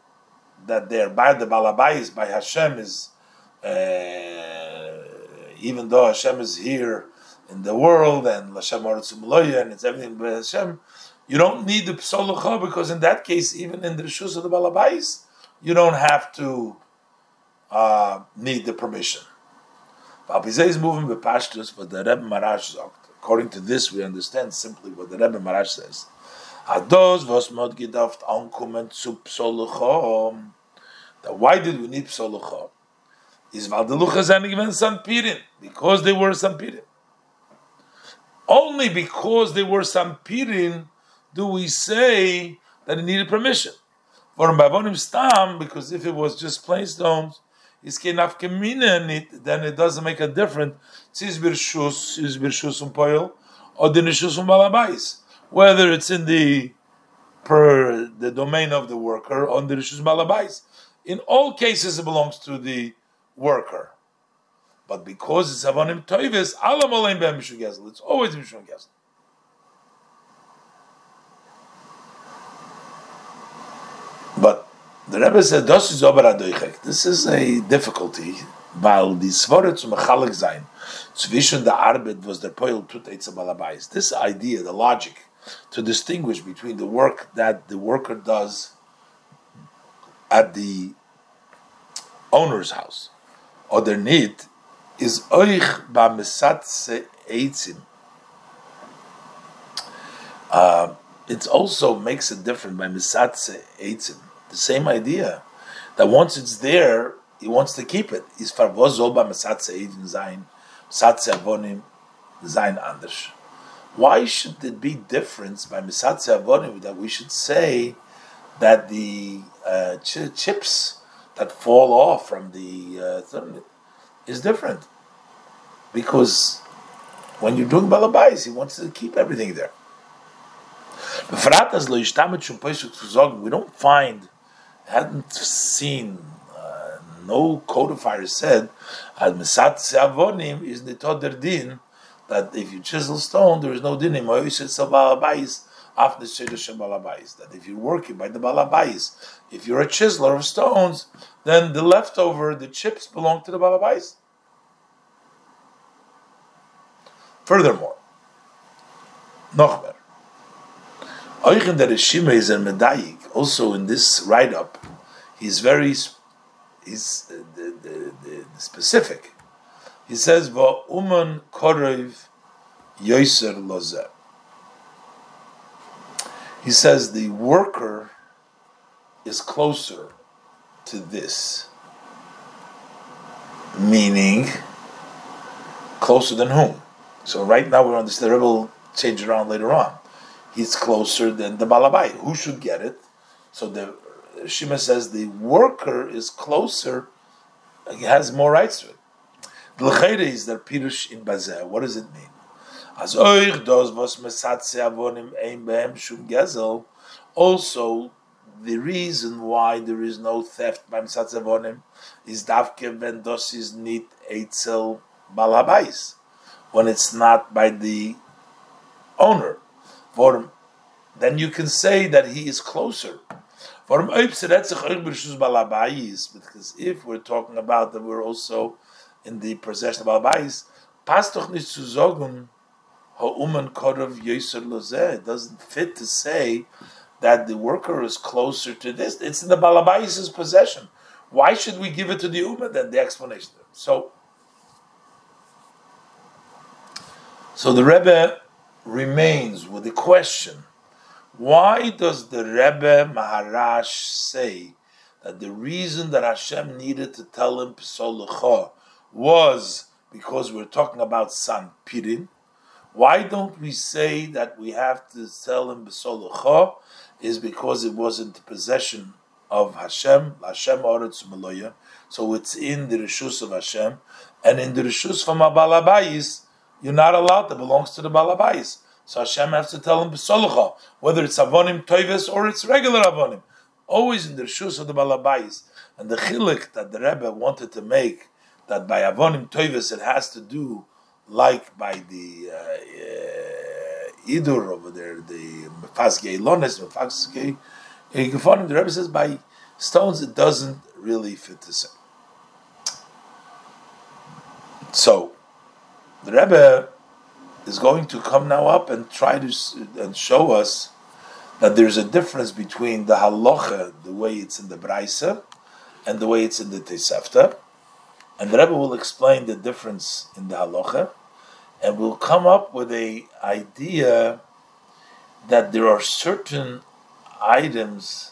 that they're by the Balabais by Hashem is uh, even though Hashem is here in the world and Hashem and it's everything by Hashem, you don't need the psolucha because in that case, even in the rishus of the balabais, you don't have to uh, need the permission. Balpizeh is moving the pashtus, but the Rebbe Marash According to this, we understand simply what the Rebbe Marash says. Ados was mod gedaft ankommen zu. Why did we need psolucha? is weil the luchas sind given sampirin because they were sampirin. Only because they were sampirin do we say that it needed permission. For bavonim stam because if it was just plain stones, then it doesn't make a difference. Whether it's in the per the domain of the worker on the rishus balabais. In all cases, it belongs to the worker. But because it's Avonim Toivis, Alam Olim. It's always Mishun Gezel. But the Rebbe said, "Das is aber This is a difficulty, weil die Svore zum Mechalik sein, zwischen der Arbeit, was der Poil tut, Balabais. This idea, the logic, to distinguish between the work that the worker does at the owner's house oder need is euch beim Satze Eitzim. Uh, it also makes it different by Misatze Eitzim. The same idea that once it's there, he wants to keep it. Is. Why should it be different by Misatze Avonim that we should say that the uh, ch- chips that fall off from the uh, is different. Because when you're doing balabais, he wants to keep everything there. We don't find, hadn't seen, uh, no codifier said, al mesat seavonim is nitoder din, that if you chisel stone, there is no dinim. After balabais, that if you're working by the balabais, if you're a chiseler of stones, then the leftover, the chips belong to the balabais. Furthermore, noch mehr. Euch in der Rishima is a medayik. Also in this write-up, he's very he's uh, the, the, the, specific. He says, "Va uman korev yoiser lozer." He says the worker is closer to this? Meaning, closer than whom? So right now we're on this. The Rebbe will change around later on. He's closer than the balabai. Who should get it? So the Shima says the worker is closer. He has more rights to it. The lechayre is that pirush in bazeh. What does it mean? Also, the reason why there is no theft by mesatze avonim is davke when dos is nit eitzel balabais when it's not by the owner. For then you can say that he is closer. Because if we're talking about that we're also in the possession of Balabais, sagen, it doesn't fit to say that the worker is closer to this. It's in the Balabais' possession. Why should we give it to the uman then? The explanation. So So the Rebbe remains with the question: Why does the Rebbe Maharash say that the reason that Hashem needed to tell him Pesol was because we're talking about San Pirin? Why don't we say that we have to tell him Pesol is because it wasn't the possession of Hashem, Hashem Oretz Meloya, so it's in the Rishus of Hashem, and in the Rishus from Abalabayis, you're not allowed. That belongs to the balabais. So Hashem has to tell him b'solucha, whether it's avonim toivis or it's regular avonim. Always in the shoes of the balabais. And the chilik that the Rebbe wanted to make, that by avonim toivis it has to do like by the uh, uh, idur over there, the mefasge lones, mefasge gefonim. The Rebbe says by stones it doesn't really fit the same. So the Rebbe is going to come now up and try to and show us that there's a difference between the halacha, the way it's in the Braisa, and the way it's in the Tesefta. And the Rebbe will explain the difference in the halacha, and will come up with a idea that there are certain items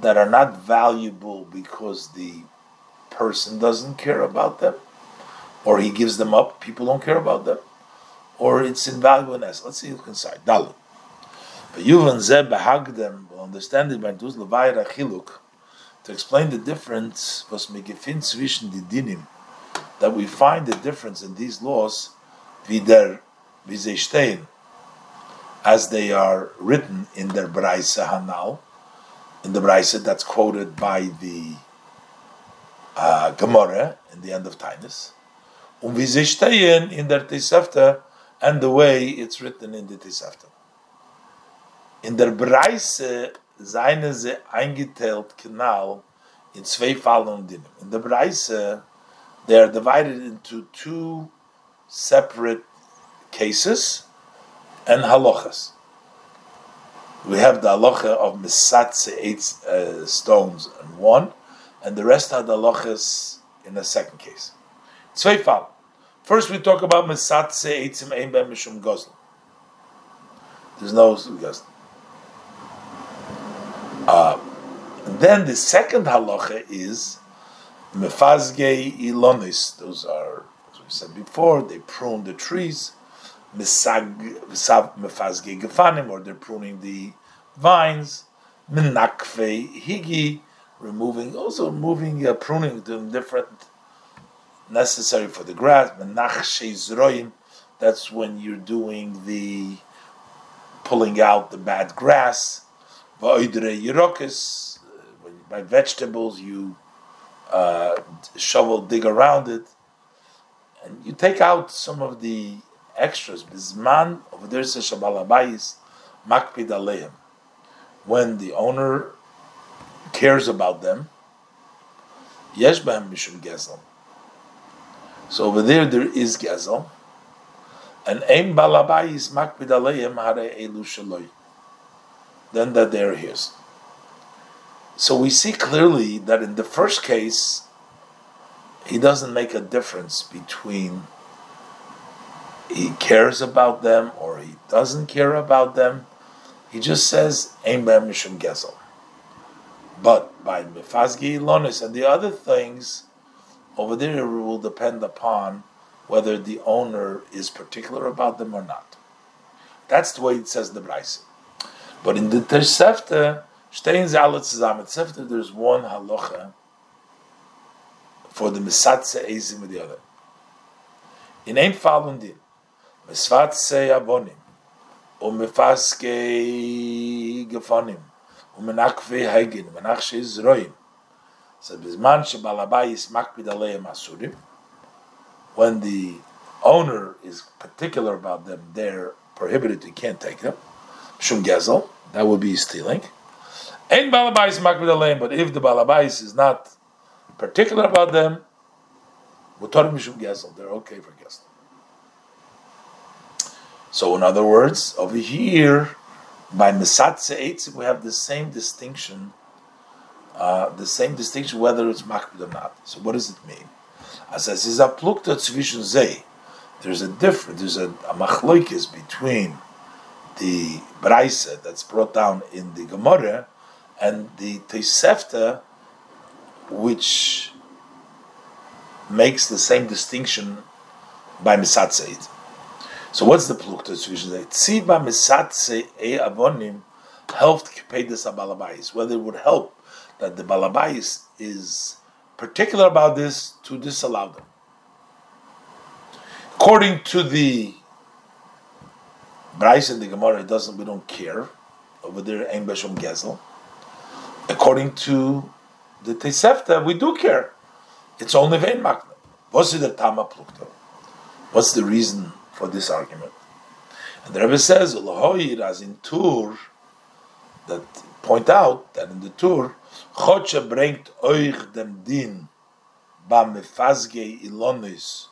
that are not valuable because the person doesn't care about them, or he gives them up, people don't care about them, or it's invaluable in. Let's see who can say. Dalit. But Yuvan Zeb Behagdem will understand it by Duz Levayra Chiluk to explain the difference was megefin zwischen the Dinim that we find the difference in these laws vider wie as they are written in their Braise Hanal in the Braise that's quoted by the uh, Gemara in the end of Tainus sie stehen in der Tisafta and the way it's written in the Tisafta. In der Breise seien sie eingeteilt Kanal in zwei Fallen Dinnen. In der Breise they are divided into two separate cases and halachas. We have the halacha of misatze eight uh, stones in one, and the rest are the halachas in the second case. Zwei Fallen. First, we talk about Mesatse Eitzim Ein Ben Mishum Gozl. There's no Gozl. Uh, then the second halacha is Mefazge Ilonis. Those are, as we said before, they prune the trees. Mefazge Gefanim, or they're pruning the vines. Menakfe Higi, removing, also moving, uh, pruning them different necessary for the grass. That's when you're doing the pulling out the bad grass. By vegetables, you uh, shovel, dig around it, and you take out some of the extras. Bizman over there says Shabalabayis makpid aleim. When the owner cares about them, yesh mishum gezel so over there, there is Gezel. And Ein Balabayis Makbid Aleim Hare Elu Shaloi. Then that they're his. So we see clearly that in the first case, he doesn't make a difference between he cares about them or he doesn't care about them. He just says, Ein Mishum Gezel. But by mefazgi lonis and the other things, over there it will depend upon whether the owner is particular about them or not. That's the way it says the Braise. But in the zusammen. There's one halacha for the Mesatze Ezim with the other. In ein Fall und din, Mesvatze Abonim, um Mefaske Gefonim, um Menakve Hegin, Menachshe Zroim, so when the owner is particular about them, they're prohibited, you can't take them. Shum Gezel, that would be stealing. And Balabais Makbid Aleim, but if the Balabais is not particular about them, Mutar Mishum Gezel, they're okay for Gezel. So, in other words, over here, by Mesatze we have the same distinction, uh, the same distinction whether it's Makbid or not. So, what does it mean? As es is a plukta zei, there's a difference, there's a, a machloikis between the Braise that's brought down in the Gemara and the Tosefta, which makes the same distinction by Misatzeid. So what's the plukta zei? Tziba Misatze e avonim helped pay this balabais, whether it would help that the balabais is particular about this to disallow them. According to the Braise and the Gemara, it doesn't. We don't care over there. Ein beshom gezel. According to the Tesefta, we do care. It's only vein makna. What's the tama? What's the reason for this argument? And the Rebbe says, "Lahoyir as in Tur." That point out that in the Tur Chotsche bringt euch dem Din ba mefazge ilonis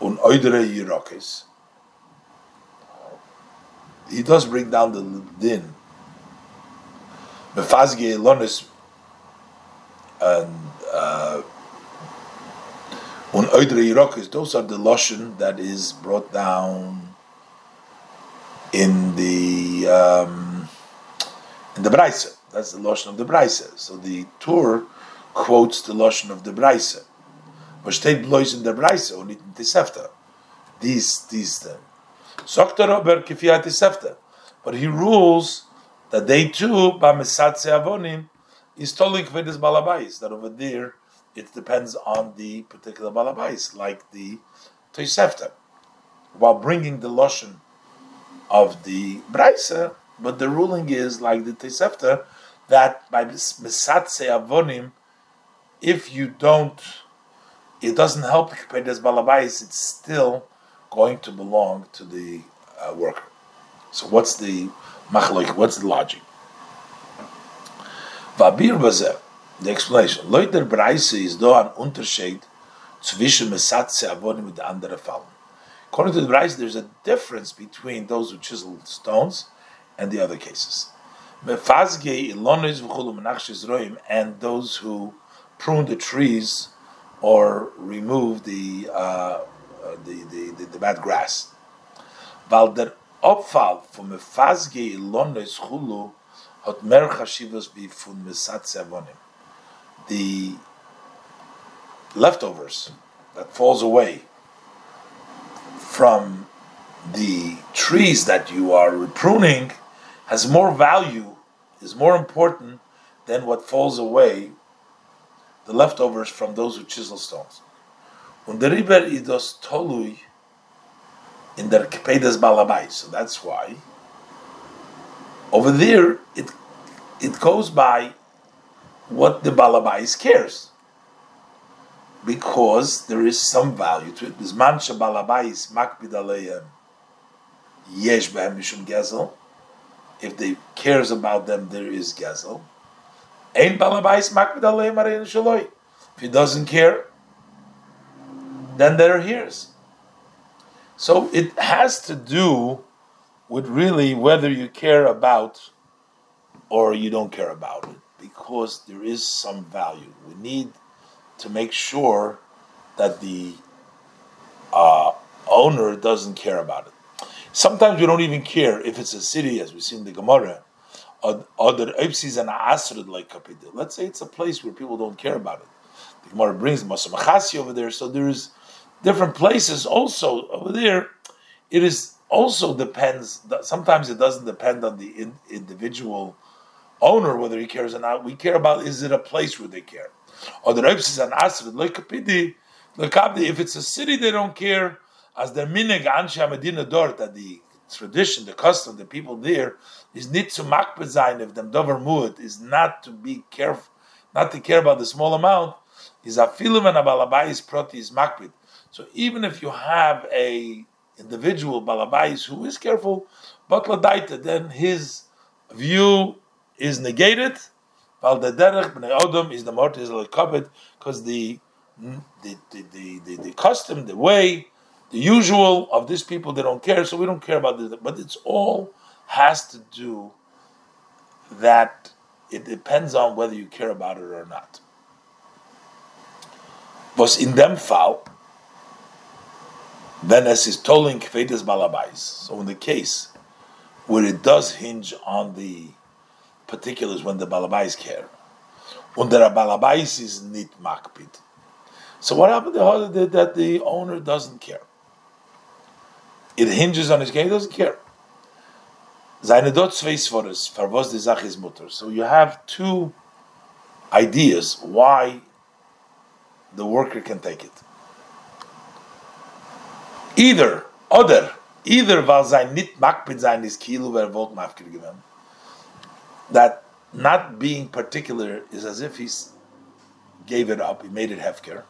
und eudere Yirokis. He does bring down the Din. Mefazge ilonis and uh, eudere Yirokis, those are the lotion that is brought down in the um, in the Braisa. That's the lotion of the Braise. So the Tur quotes the lotion of the Braise. But steht bloß in the Braise und nicht in Tisefta. These, these them. Sokta Robert kifiyat Tisefta. But he rules that they too, ba mesatze avonim, is totally kvedis balabais. That over there, it depends on the particular balabais, like the Tosefta. While bringing the lotion of the Braise, but the ruling is like the Tosefta, that by Mesatse Avonim, if you don't, it doesn't help Kepedes Balabais, it's still going to belong to the uh, worker. So what's the machloik? What's the logic? Vabir Bazeh, the explanation. Leuter Breise is do an Unterschied zwischen Mesatze Avonim und andere Fallen. According to the Breise, there's a difference between those who chisel stones and the other cases and those who prune the trees or remove the uh, the, the, the, the, bad grass. Der Mefazge Ilonis Chulu Chashivas Mesatze Avonim. The leftovers that falls away from the trees that you are pruning has more value, is more important than what falls away, the leftovers from those who chisel stones. Und der Riber idos tolui in der Kepedes Balabai. So that's why over there it it goes by what the Balabais cares. Because there is some value to it. Bisman Balabais makbid aleim yesh behem mishum gezel if they cares about them, there is gezel. If he doesn't care, then there hears. So it has to do with really whether you care about or you don't care about it, because there is some value. We need to make sure that the uh, owner doesn't care about it. Sometimes we don't even care if it's a city, as we see in the Gemara, other Ipsis and Asrid like Kapid. Let's say it's a place where people don't care about it. The Gemara brings Masamachasi over there, so there's different places also over there. It is also depends. Sometimes it doesn't depend on the in, individual owner whether he cares or not. We care about is it a place where they care. Or the Ipsis and Asrid like Kapidi. If it's a city, they don't care. As the minig ansha medina dort that the tradition, the custom, the people there is nit to makbet if them dover muad is not to be careful, not to care about the small amount. Is a filim and a balabais proti is makbet. So even if you have a individual balabais who is careful, but ladaita, then his view is negated. Val the derech bnei odom is the mortis is because the, the, the, the, the custom, the way, the usual of these people, they don't care, so we don't care about this. But it's all has to do that it depends on whether you care about it or not. Was in them fall, then as is tolling kvedes balabais. So in the case where it does hinge on the particulars when the balabais care, when the balabais is nit makpid, so what happened that the owner doesn't care? It hinges on his game, he doesn't care. Seine dort zwei Svores, for was die Sache ist Mutter. So you have two ideas why the worker can take it. Either, oder, either weil sein nicht makbid sein ist Kilo, wer wollt mafkir gewinnen. That not being particular is as if he gave it up, he made it hefker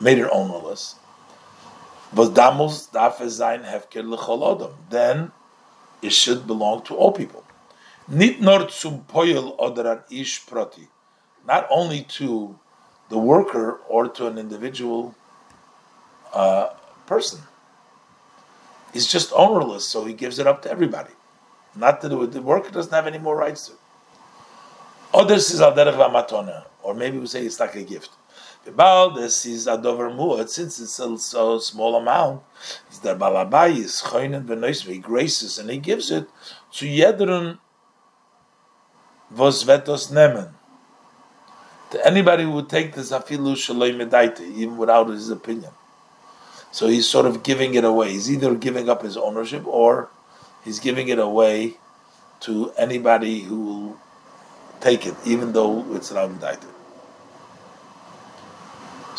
made it ownerless. But damos daf sein hefker lecholodom. Then it should belong to all people. Nit nor zum poil oder ish proti. Not only to the worker or to an individual uh, person. He's just ownerless, so he gives it up to everybody. Not to it. The worker doesn't have any more rights to. Others is al derech or maybe we say it's like a gift. This is a dover muad, since it's a so small amount, the balabai is choinen v'noisve, he graces and he gives it to yedrun vos vetos nemen. To anybody who would take this afilu shaloi medaite, even without his opinion. So he's sort of giving it away. He's either giving up his ownership or he's giving it away to anybody who will take it, even though it's not indicted.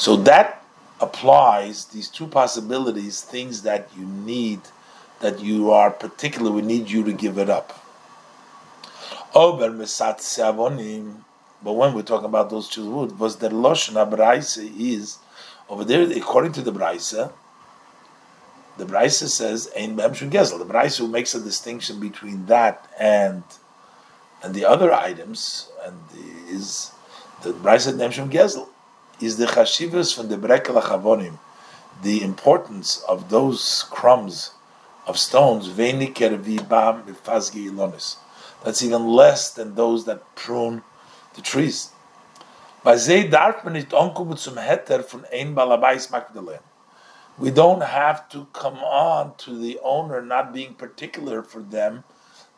So that applies these two possibilities, things that you need, that you are particular, we need you to give it up. But when we're talking about those two words, was the Loshna Braise is over there, according to the Braise, the Braise says Ein Gezel. The Braise who makes a distinction between that and and the other items, and the, is the Braise Nemshun Gezel is the chashivas from the brekel chavonim, the importance of those crumbs of stones, that's even less than those that prune the trees. We don't have to come on to the owner not being particular for them,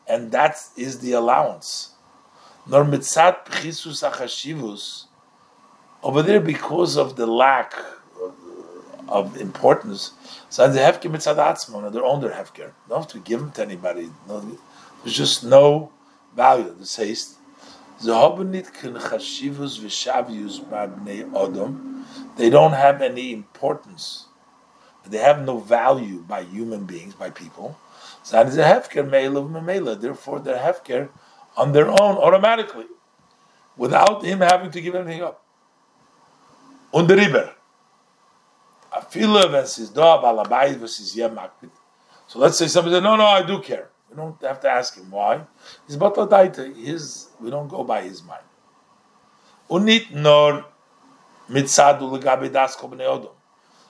and that is the allowance. Nor mitzat pchisus achashivus, over there, because of the lack of importance, so the hefker mitzad atzmon, they own their hefker. Don't have to give them to anybody. No, there's just no value. The says, they don't have any importance. They have no value by human beings, by people. Therefore, they're hefker on their own automatically, without him having to give anything up und der Riber. A viele, wenn es ist da, Balabait, was ist hier makbid. So let's say somebody said, no, no, I do care. We don't have to ask him why. He's batadaita. His, we don't go by his mind. Legabe das.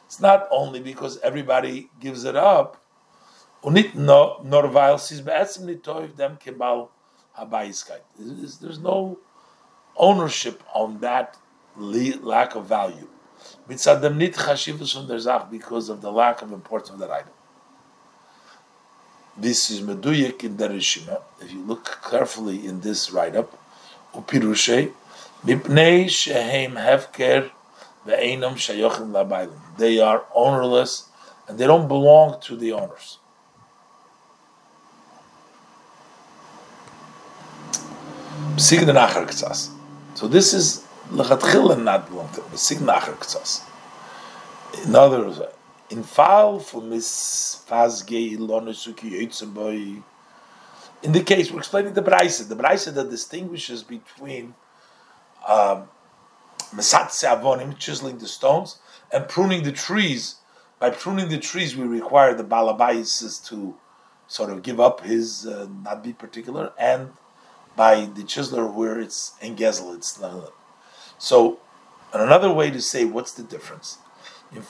It's not only because everybody gives it up. Kebal habayiskeit. There's no ownership on that lack of value. Mitzadem nit chashivus from zach because of the lack of importance of that item. this is meduyik in Derishima. If you look carefully in this write-up, upirushe mipnei shehem hefker ve'enam shayochim labaylim. They are ownerless and they don't belong to the owners. So this is lechatchila not belong to them. In other words, in fall for Miss Fazge Ilona In the case, we're explaining the Braisa. The Braisa that distinguishes between um, Mesatse Avonim, chiseling the stones, and pruning the trees. By pruning the trees, we require the Balabais to sort of give up his, uh, not be particular, and by the chiseler where it's engezel, it's not. So, another way to say what's the difference? In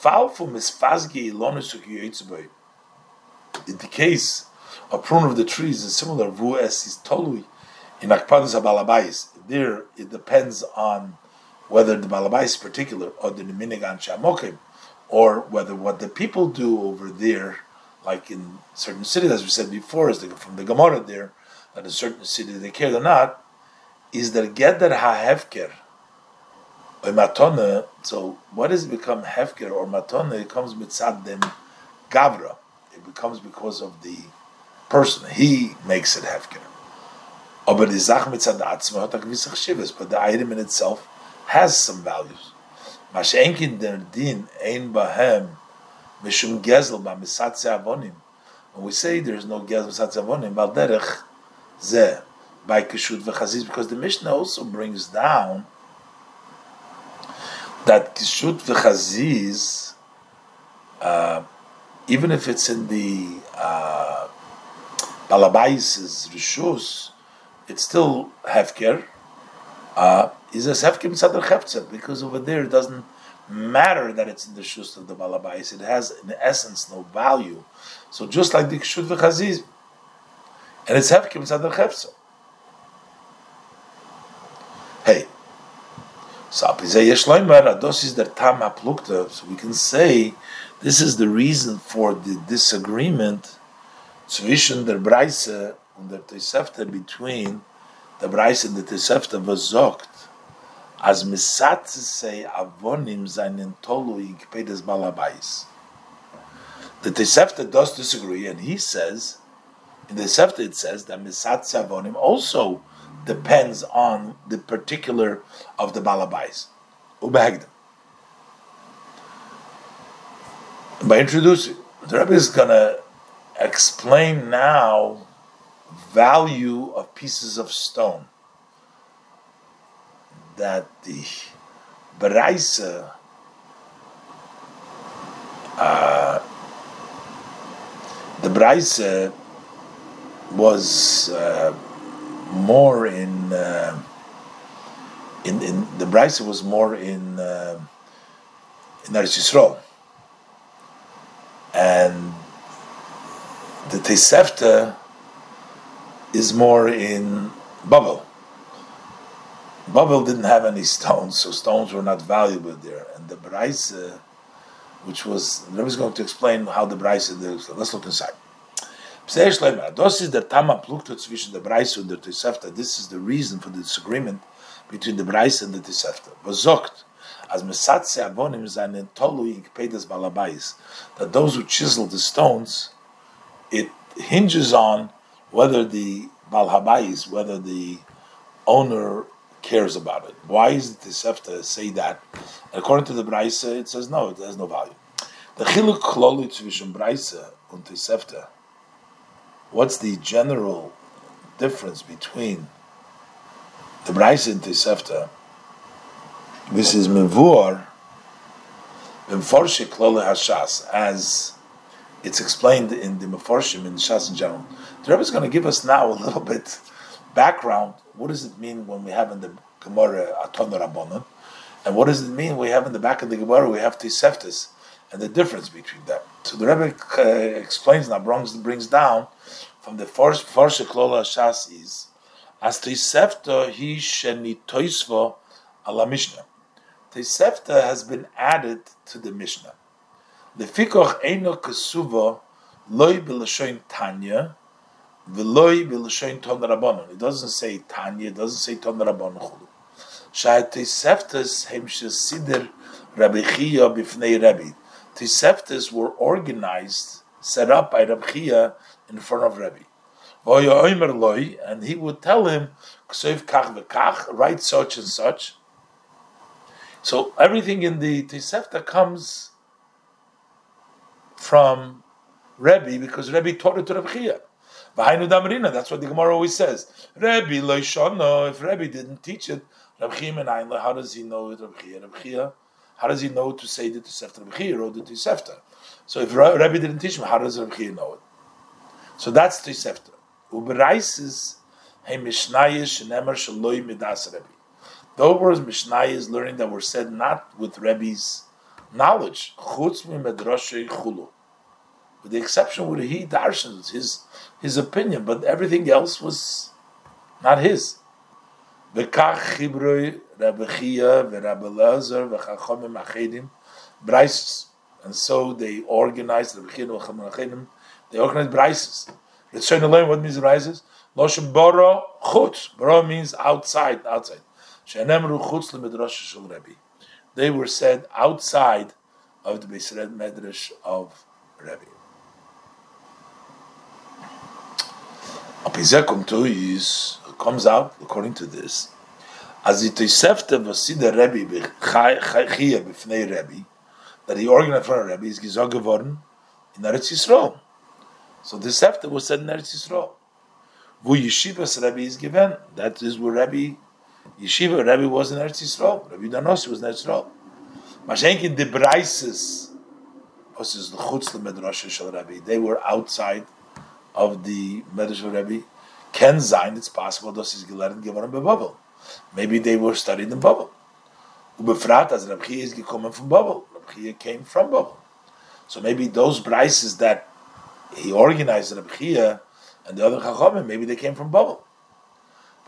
the case of prune of the trees is similar vu es is tolui in akpadus balabais. There it depends on whether the balabais is particular or the minigan shamokim, or whether what the people do over there, like in certain cities, as we said before, is from the Gemara there, that a certain city they care or not, is that geder ha'hefker so what does it become hefker or matone? It comes mitzad dem gavra. It becomes because of the person. He makes it hefker. Oh, but the item in itself has some values. Der din ein bahem mishum gezel. When we say there is no gezel misatze avonim, balderech ze by kishut because the Mishnah also brings down that kishut v'chaziz, uh, even if it's in the uh, balabais' rishus, it's still hefker. Uh, is a hefker mitzad cheftzeh because over there it doesn't matter that it's in the shus of the balabais. It has in essence no value. So just like the kishut v'chaziz, and it's hefker mitzad cheftzeh. Hey, so Ados is der Tam haplukta. So we can say this is the reason for the disagreement zwischen der Breise und der Tosefta between the Breise and the Tosefta versorgt, as misatze say avonim seinen tolu in Kpedes Balabais. The Tosefta does disagree, and he says, in the Tosefta it says that misatze avonim also depends on the particular of the balabais. Ubehegdim. By introducing, the Rebbe is going to explain now value of pieces of stone that the Baraisa uh, the Braisa was uh, more in uh, in in the Brisa was more in uh, in Eretz Yisrael, and the Tosefta is more in Babel. Babel didn't have any stones, so stones were not valuable there. And the Braisa, which was, I was going to explain how the Braisa, let's look inside. This is the Tama Plukta zwischen der Breise und der Tosefta. This is the reason for the disagreement between the Breise and the Tosefta. Was as Mesatze Avonim seinen Tolu in Kpedes Balabais, that those who chisel the stones, it hinges on whether the Balhabais, whether the owner cares about it. Why is the Tosefta say that? According to the Breise, it says no, it has no value. The Chiluk Kloli zwischen Breise und Tosefta what's the general difference between the Braisa and Tosefta? This is Mivur, Mimforshe Klole Hashas, as it's explained in the Meforshim in Shas in general. The Rebbe is going to give us now a little (laughs) bit background. What does it mean when we have in the Gemara Aton Rabbanon? And what does it mean we have in the back of the Gemara we have Toseftas and the difference between them? So the Rebbe uh, explains now, brings, brings down from the first first klola shas is as Tosefta he shenitoisva ala Mishnah. Tosefta has been added to the Mishnah. The fikoch eino kesuva loy b'lashoin Tanya, v'loy b'lashoin Ton Rabbanon. It doesn't say Tanya, it doesn't say Ton Rabbanon chulu. Shai Toseftas hem shesider Rabbi Chia b'fnei Rabbi. Toseftas were organized, set up by Rabbi Chia in front of Rabbi. And he would tell him, write such and such. So everything in the Tosefta comes from Rebbe because Rebbe taught it to Rebbe Chia. That's what the Gemara always says. Rebbe. If Rebbe didn't teach it, Rebbe how does he know it? Rebbe Chia. How does he know to say the Tosefta? Rebbe wrote the Tosefta. So if Rebbe didn't teach him, how does Rebbe Chia know it? So that's Tosefta. Uberaises hey mishnayis shenemer shaloi midas Rebbe. Those were mishnayis learning that were said not with Rebbe's knowledge. Chutz chulu with the exception where he darshans his his opinion, but everything else was not his. V'kach chibroi Rabbi Chia v'Rabbi Lazar v'chachomim achedim brises, and so they organized Rabbi Chia v'chachomim achedim. They organized brises. Let's try to learn what means brises. Loshem boro chutz. Boro means outside, outside. Shenemru chutz lemedrash shel Rabbi. They were said outside of the Beis Medrash of Rabbi. to is comes out according to this as it is sefte vasida Rebbe b'chaya b'fnei Rebbe that he organized for Rebbe is gizog geworden in Eretz Yisrael. So the sefte was said in Eretz Yisrael. Wo yeshivas Rebbe is given, that is where Rebbe yeshiva Rebbe was in Eretz Yisrael. Rebbe Danos was in Eretz Yisrael. Mashenkin the Braises was is the chutz medrash shel Rebbe. They were outside of the Medrash Rebbe can sein, it's possible that is gelernt geworden by Babel. Maybe they were studied in Babel. Ubefrat as Rabbi Chia is gekommen from Babel. Rabbi came from Babel. So maybe those brises that he organized Rabbi Chia and the other Chachamim, maybe they came from Babel.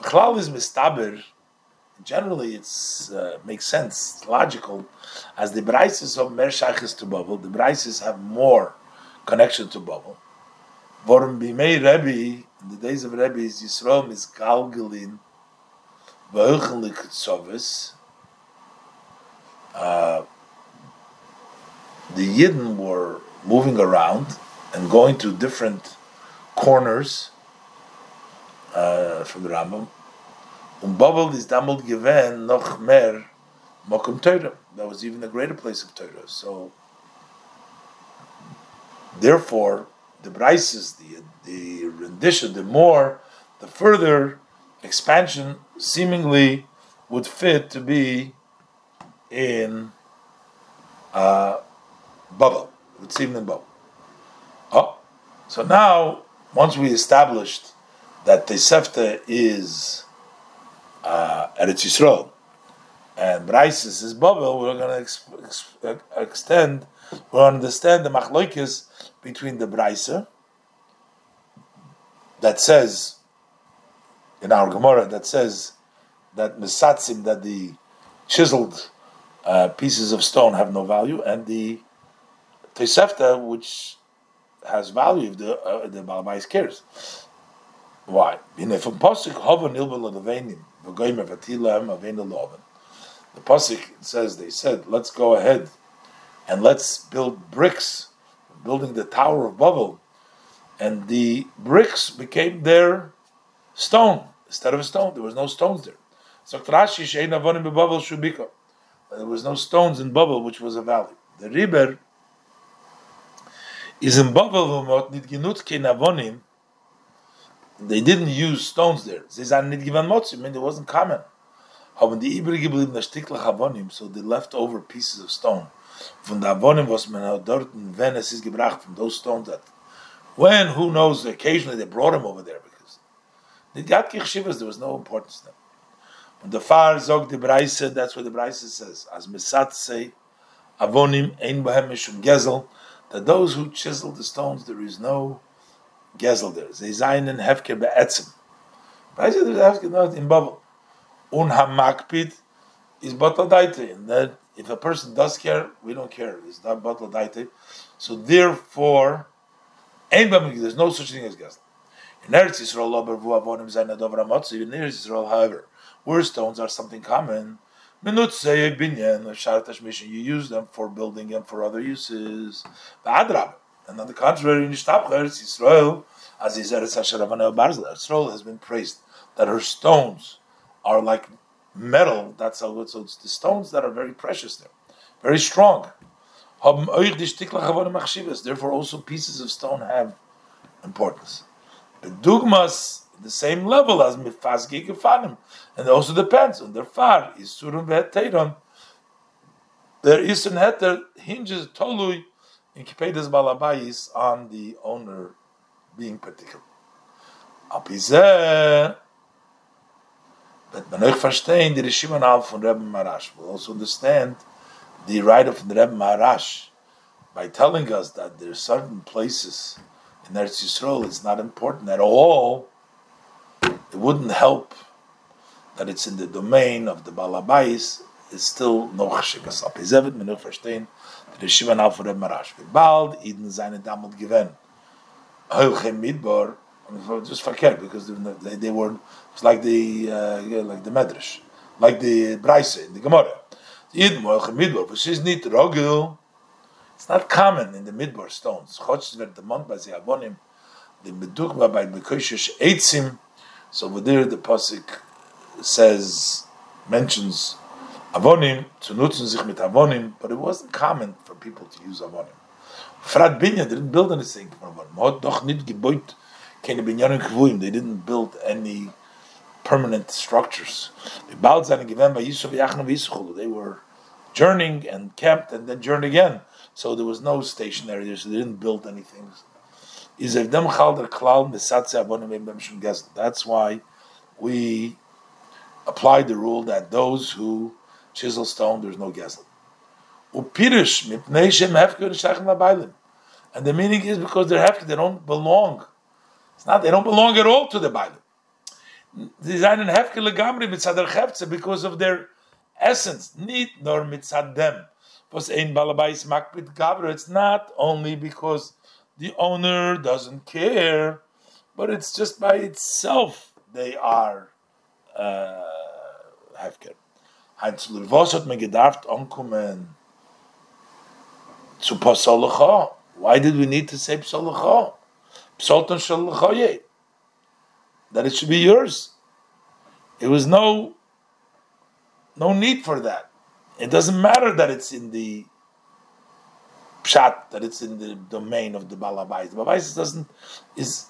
Bechlal is mistaber. Generally, it uh, makes sense, it's logical. As the brises of Mer to Babel, the brises have more connection to Babel. Warum bimei Rebbe, in the days of Rebbe, is misgalgelin, tzovis, uh, the Yidden were moving around and going to different corners uh, from the Rambam. Um Babel is damals gewen noch mehr mokum Torah. That was even a greater place of Torah. So, therefore, the brises, the the rendition, the more, the further expansion seemingly would fit to be in uh, bubble. It would seem in bubble. Oh, so now once we established that the Sefta is uh, Eretz Yisrael and Brises is bubble, we're going to ex- ex- extend, we understand the machloikis between the Brisa that says in our Gemara that says that Misatzim, that the chiseled uh, pieces of stone have no value, and the Tosefta, which has value if the uh, the Balabais cares. Why? The pasuk says they said, "Let's go ahead and let's build bricks building the Tower of Babel, and the bricks became their stone instead of a stone. There was no stones there. So there was no stones in Babel, which was a valley. The river is in Babel, they didn't use stones there. I mean, it wasn't common. So the leftover pieces of stone von der Avonim, was man dort in Venice is gebracht, from those stones that, when, who knows, occasionally they brought him over there, the Gatki Shivas, there was no importance to them. When the far zog the Braise, that's what the Braise says, as Mesat say, Avonim ein bahem mishum gezel, that those who chisel the stones, there is no gezel there. They zayin hefker be'etzim. Braise, there's hefker not in bubble. Un hamakpid is batadaita, and that if a person does care, we don't care. It's not battle daite. So therefore, There's no such thing as Gesel. In Eretz Yisrael, in Eretz Yisrael, however, where stones are something common, minutzei binyan shartash mission. you use them for building and for other uses. And on the contrary, in Eretz Yisrael, as Israel has been praised that her stones are like metal. That's how it's, so it's the stones that are very precious there, very strong. Therefore, also pieces of stone have importance. The dugmas, the same level as mifazgi gefanim, and it also depends on their far is surun ve'eteiron. Their eastern heter hinges tolui in kipedes balabais on the owner being particular. Apizeh, but man euch verstehen die Rishimanal von Rebbe Maharash will also understand the right of the Rebbe Maharash by telling us that there are certain places in Eretz Yisrael it's not important at all. It wouldn't help that it's in the domain of the Balabais. It's still no chashivas. Ab Izevet men nur verstehen the Rishiva now for Rebbe Maharash. Bald Eden seine damals given. Heulchem Midbar just verkehrt because they, they were it's like the uh, like the Medrash, like the Braise in the Gemara. Yid moich midbar, but she's not rogil. It's not common in the midbar stones. Chotz ver the mont by the by. So over the pasuk says mentions avonim to nutzen sich mit avonim, but it wasn't common for people to use avonim. Frat Binya didn't build anything from avonim. Hat doch nicht gebaut keine binyanim kvuim. They didn't build any permanent structures. They were journeying and camped and then journeyed again. So there was no stationary there, so they didn't build anything. That's why we applied the rule that those who chisel stone, there's no gezel. And the meaning is because they're hefker, they don't belong. It's not, they don't belong at all to the Bible. They are in hefker legamri mitzad because of their essence, need nor mitzad them. Was ein balabais makbit gavra. It's not only because the owner doesn't care, but it's just by itself they are uh, hefker. Heinz Lurvos hat mir gedacht, ankommen zu Pasolacha. Why did we need to say Psolacha? Psalton Shalachaye that it should be yours. It was no no need for that. It doesn't matter that it's in the pshat, that it's in the domain of the balabais. The balabais doesn't is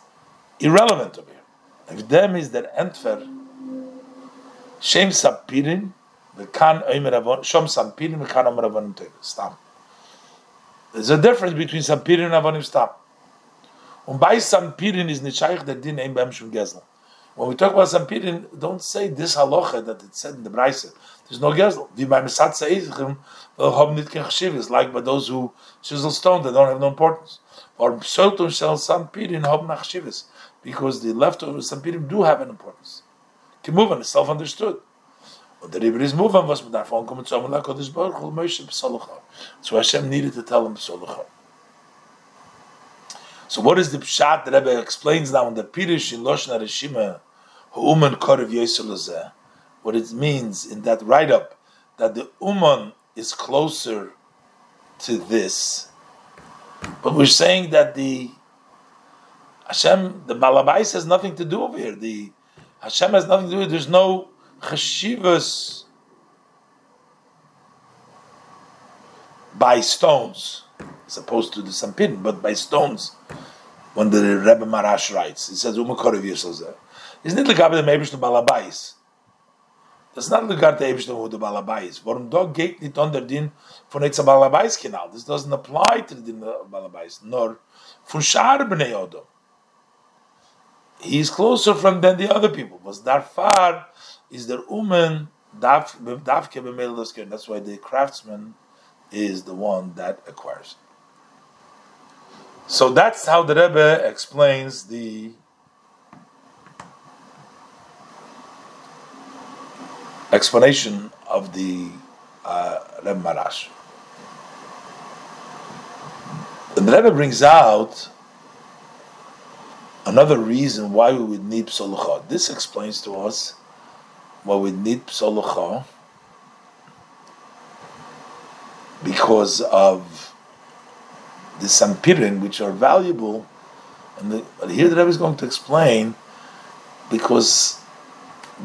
irrelevant over here. If them is that entfer shem sapirin v'kan oimer avon shom sapirin v'kan oimer avonim stam. There's a difference between sapirin and avonim stam. Um, Und bei Sampirin is nicht der Din ein beim Shum Gesel. When we talk about Sampirin, don't say this halacha that it said in the Braise. There's no Gesel. Wie beim Satz Eizchim, they'll have nicht kein Chashivas, like by those who chisel stone, they don't have no importance. Or Psoltum shall Sampirin have nach because the leftover Sampirin do have an importance. Kimuvan is self-understood. Und der Rebbe is Muvan, was man davon kommen zu Amalek Kodesh Baruch Hu, Moshe Psolocha. So Hashem needed to tell him Psolocha. So what is the pshat that Rebbe explains now in the Pirish in Loshen Arishima, Uman what it means in that write-up, that the Uman is closer to this. But we're saying that the Hashem, the Balabais has nothing to do over here. The Hashem has nothing to do with it. There's no chashivas by stones, as opposed to the some pin, but by stones when the Rebbe Maharash writes. He says, Umakorev Yisrael. It like the Mebish to Balabais? Das ist nicht legar der Eibishter, wo der Balabais. Warum da geht nicht unter den von jetzt Balabais Kanal? This doesn't apply to the Balabais, nor von Shar Bnei Odom. He is closer from than the other people. Was dar far is der Umen davke b'meil That's why the craftsman is the one that acquires. So that's how the Rebbe explains the explanation of the uh, Rebbe Maharash. And the Rebbe brings out Another reason why we would need psolucha. This explains to us why we need psolucha because of the sampirin, which are valuable. And the, here the Rebbe is going to explain because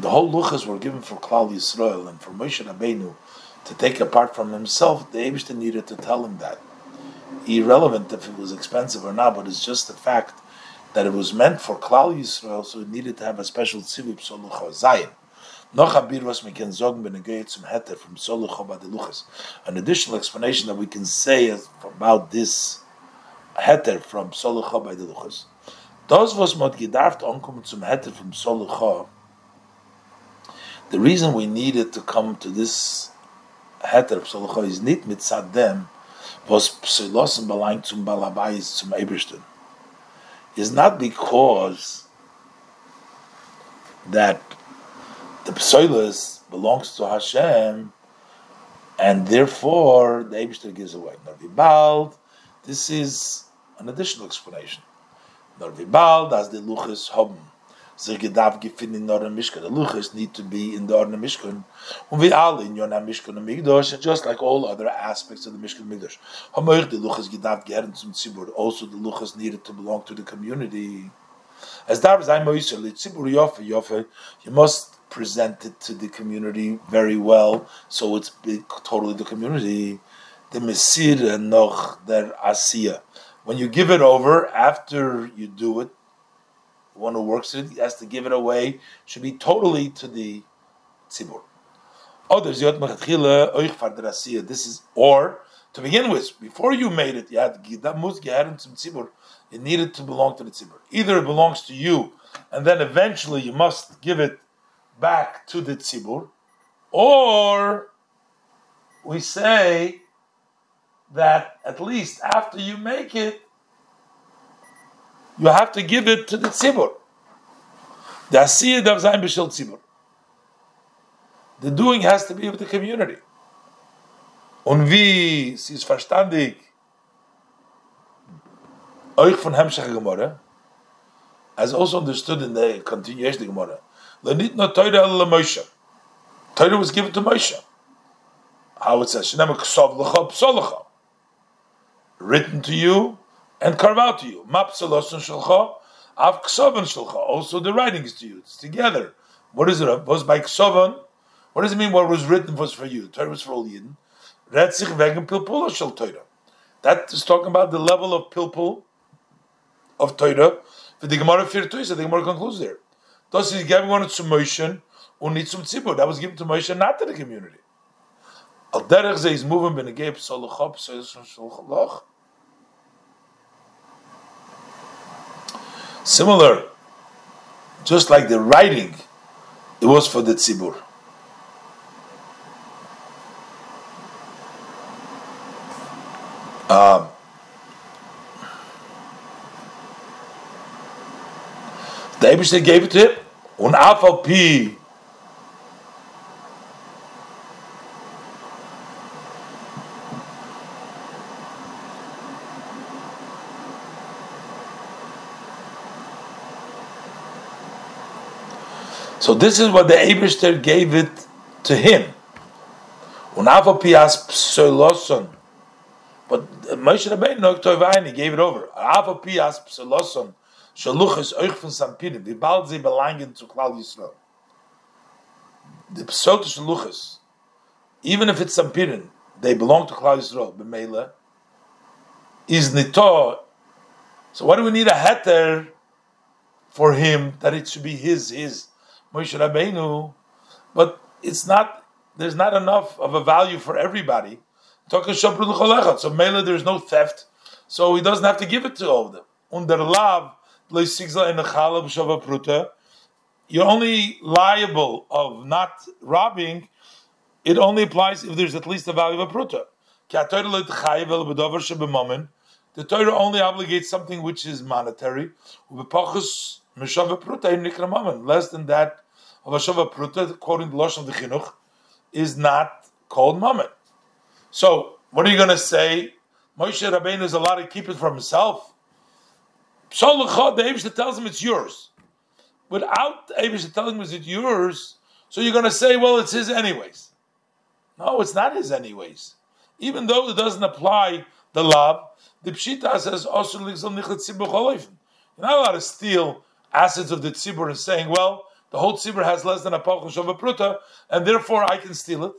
the whole luchas were given for Klal Yisrael and for Moshe Rabbeinu to take apart from himself. The Eibushter needed to tell him that. Irrelevant if it was expensive or not, but it's just the fact that it was meant for Klal Yisrael, so it needed to have a special tzivip solucha zayin. Noch. An additional explanation that we can say about this heter from solucha badeluchas. Das was mod gedarft ankommen zum heter from solucha. The reason we needed to come to this heter of solucha is nit mit sadem was psilosen belang zum balabayis zum ebersten is not because that the psoilus belongs to Hashem, and therefore the Eibishter gives away. Narvibald, this is an additional explanation. Narvibald, as the luchas hom, in Mishkan. The luchas need to be in the Orna Mishkan. Und wir alle in Yonah Mishkan and Migdosh, just like all other aspects of the Mishkan Migdosh. Hamoich, zum Tzibur. Also the luchas needed to belong to the community. As dar is I'm Moishe, Tzibur Yofe, Yofe, you must present it to the community very well, so it's totally the community. The Mesir Noch der Asiya. When you give it over, after you do it, one who works it has to give it away, should be totally to the tzibur. Others, yot this is, or to begin with, before you made it, you had tzibur, it needed to belong to the tzibur. Either it belongs to you, and then eventually you must give it back to the tzibur, or we say that at least after you make it, you have to give it to the tzibur. The asiyah darf sein b'shel tzibur. The doing has to be with the community. Und wie sie ist verstandig, euch von Hemshach Gemorre, as also understood in the continuation of Gemorre, lenit no Torah el Moshe. Torah was given to Moshe. How it says, Shnema ksov l'cha psolacha. Written to you and carve out to you. Mapsalosun shalcha, av ksovan shalcha. Also the writings to you. It's together. What is it? Was by ksovan? What does it mean? What was written was for you. Torah was for all Yidden. Retzich wegen pilpula shel Torah. That is talking about the level of pilpul of Torah. For the Gemara Firtuisa, the Gemara concludes there. Thus is given one to Moshe und nicht zum. That was given to Moshe, not to the community. Al derech ze is moving ben a geib solachop, so is solachop. Similar, just like the writing, it was for the tzibur. Um, the Abishai gave it to him, un afal pi So this is what the Abishter gave it to him. Unafapias psoloson. But Moshe Rabbeinu Tovaini gave it over. Unafapias psoloson. Shaluchas euch von Sampirim. Wie bald sie belangen zu Klal Yisrael. The psot shaluchas, even if it's Sampirim, they belong to Klal Yisrael. B'meila is nito. So why do we need a heter for him that it should be his his? Moshe Rabbeinu, but it's not. There's not enough of a value for everybody. So Mela, there's no theft, so he doesn't have to give it to all of them. Under lav you're only liable of not robbing. It only applies if there's at least a value of a pruta. The Torah only obligates something which is monetary. Less than that of a Shava Pruta, quoting the Lashon of the Chinuch, is not called Mammon. So, what are you going to say? Moshe Rabbeinu is allowed to keep it for himself. Psalacha, the Abish tells him it's yours. Without the Abish telling him it's yours, so you're going to say, well, it's his anyways. No, it's not his anyways. Even though it doesn't apply the love, the Pshita says, you're not allowed to steal assets of the tzibur and saying, well, the whole tzibur has less than a pachush of a pruta, and therefore I can steal it.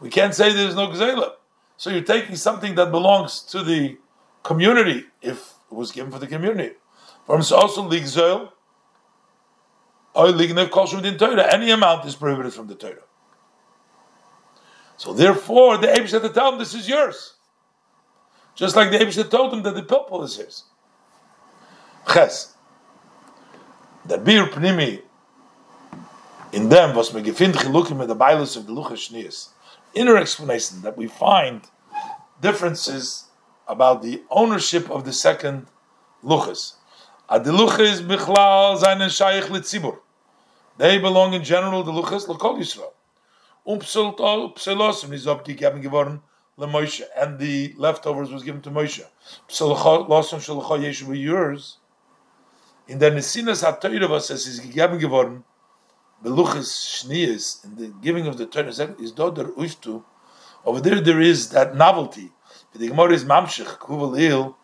We can't say there is no gzela. So you're taking something that belongs to the community if it was given for the community. From also ligzel, or lignev shum din Torah. Any amount is prohibited from the Torah. So therefore, the Abish had to tell him, this is yours. Just like the Abish told him that the pilpul is his. Ches. The bir pnimi in them was me gefind chilukim in the bailus of the luchas shnias. Inner explanation that we find differences about the ownership of the second luchas. Ad the luchas bichlal seinen shaykh litzibur. They belong in general the luchas lekol Yisrael. Um pselosim is abgegeben geworden Moshe, and the leftovers was given to Moshe. Yeshu yours. In the Nesinas HaTorah says is gegeben geworden, Beluchis Shnias, in the giving of the Torah, is Doder Ushtu. Over there, there is that novelty. The Gemara is Mamshech, Kuval Il,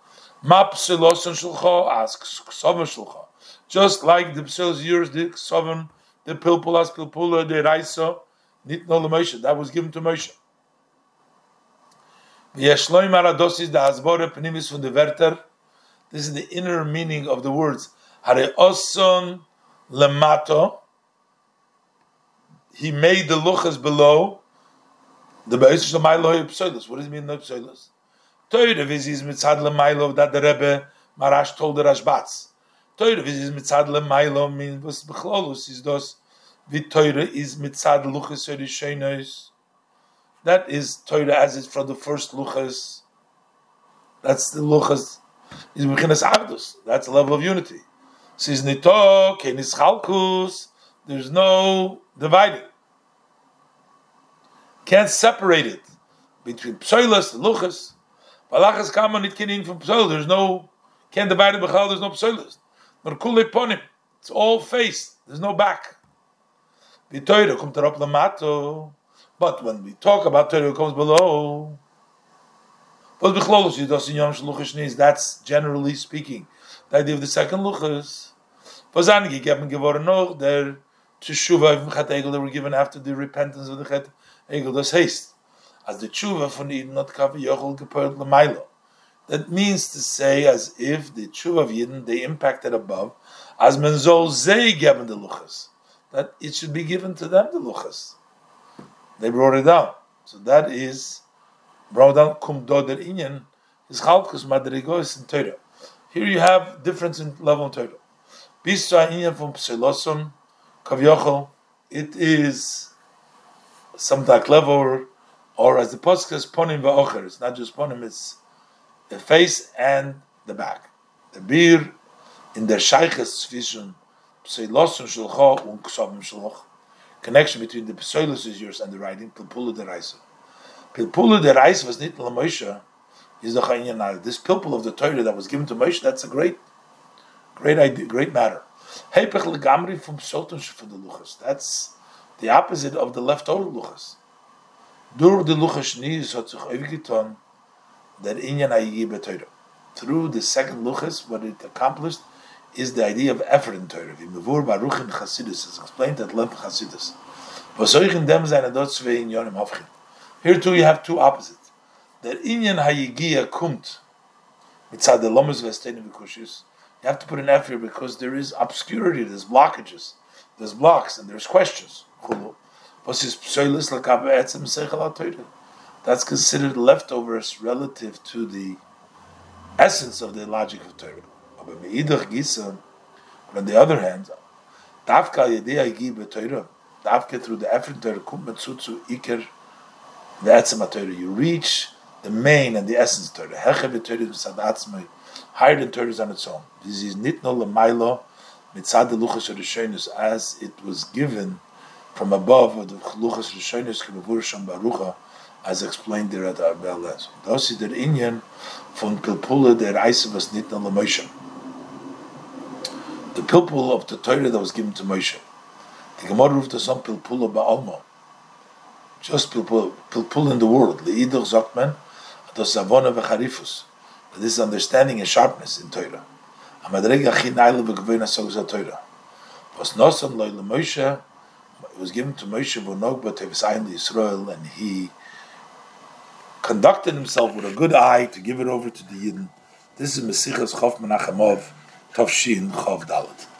Map Pseloson Shulcha, asks Ksovan Shulcha. Just like the Pselos yours, the Ksovan, the Pilpulas, Pilpula, the Raisa, Nitno Moshe, that was given to Moshe. Wie er schloi mara dos ist der Hasbore Pnimis von der Werther. This is the inner meaning of the words. Hare osson lemato. He made the luchas below. The Beis is the Milo Pseudos. What does it mean in the Pseudos? Teure viz is mitzad lemailo that the Rebbe Marash told the Rashbats. Teure viz is mitzad lemailo means what's bechlolus is dos. Wie teure is mitzad luchas hoi Teure That is Torah as is from the first luchas. That's the luchas. Is mechinas avdus. That's the level of unity. Says nito kenis chalkus. There's no dividing. Can't separate it between psoilas and luchas. Balachas kama nit kinin from psoil. There's no can't divide it b'chal. There's no psoilas. But kulei ponim. It's all face. There's no back. Torah comes up lamato. But when we talk about Torah, it comes below. That's generally speaking the idea of the second luchas. Egel that were given after the repentance of the Chet Egel das haste. As the tshuva Eden not gepert lemailo. That means to say as if the tshuva of Yidden they impacted above, as menzol zei given the luchas, that it should be given to them the luchas. They brought it down. So that is brought down kum doder inyan is chalkus madrigos in Torah. Here you have difference in level of Torah. Bisra inyan from pseloson kavyochel. It is some dark level, or as the posuk says, ponim va'ocher. It's not just ponim; it's the face and the back. The beer in der shayches zwischen pseloson shulcha und ksavim shulcha connection between the Psoilus is yours and the writing, Pilpula de Raisa. Pilpula de Raisa was not Moshe, is the Chayin This Pilpul of the Torah that was given to Moshe, that's a great, great idea, great matter. Hepech legamri from for the Luchas. That's the opposite of the leftover Luchas. Dur the Luchas Shniz hat sich aufgetan, that Inyan Ayi Torah. Through the second Luchas, what it accomplished is the idea of effort in Torah. V'mevur baruch in Chassidus explained at length Chassidus. Here too you have two opposites. That inyan hayigia kumt mitzad the lomas v'estenim v'kushis. You have to put an effort because there is obscurity, there's blockages, there's blocks, and there's questions. That's considered leftovers relative to the essence of the logic of Torah. aber mir idach gissen on the other hand darf ka yede ay gib darf ke through the effort der kommt man zu zu iker that's a matter you reach the main and the essence to the hege betude the sadats me higher than turns on its own this is nit no le mailo mit sad de luchas of as it was given from above of the luchas of the shoynes ke bevor barucha as explained there at our bellas those is the indian von kulpula der Reise, was nit no the motion The Pilpul of the Torah that was given to Moshe. The Gemara ruft us on Pilpula Ba'alma. Just Pilpul, Pilpul in the world. Le'idach sagt man, das Savona v'charifus. This is understanding and sharpness in Torah. Amadrega chi naila v'gavena sogza Torah. Was nosan loy Moshe, it was given to Moshe v'nog but Tevisayin Yisrael, and he conducted himself with a good eye to give it over to the Yidden. This is Mesichas Chof Menachemov, תשכ"ד.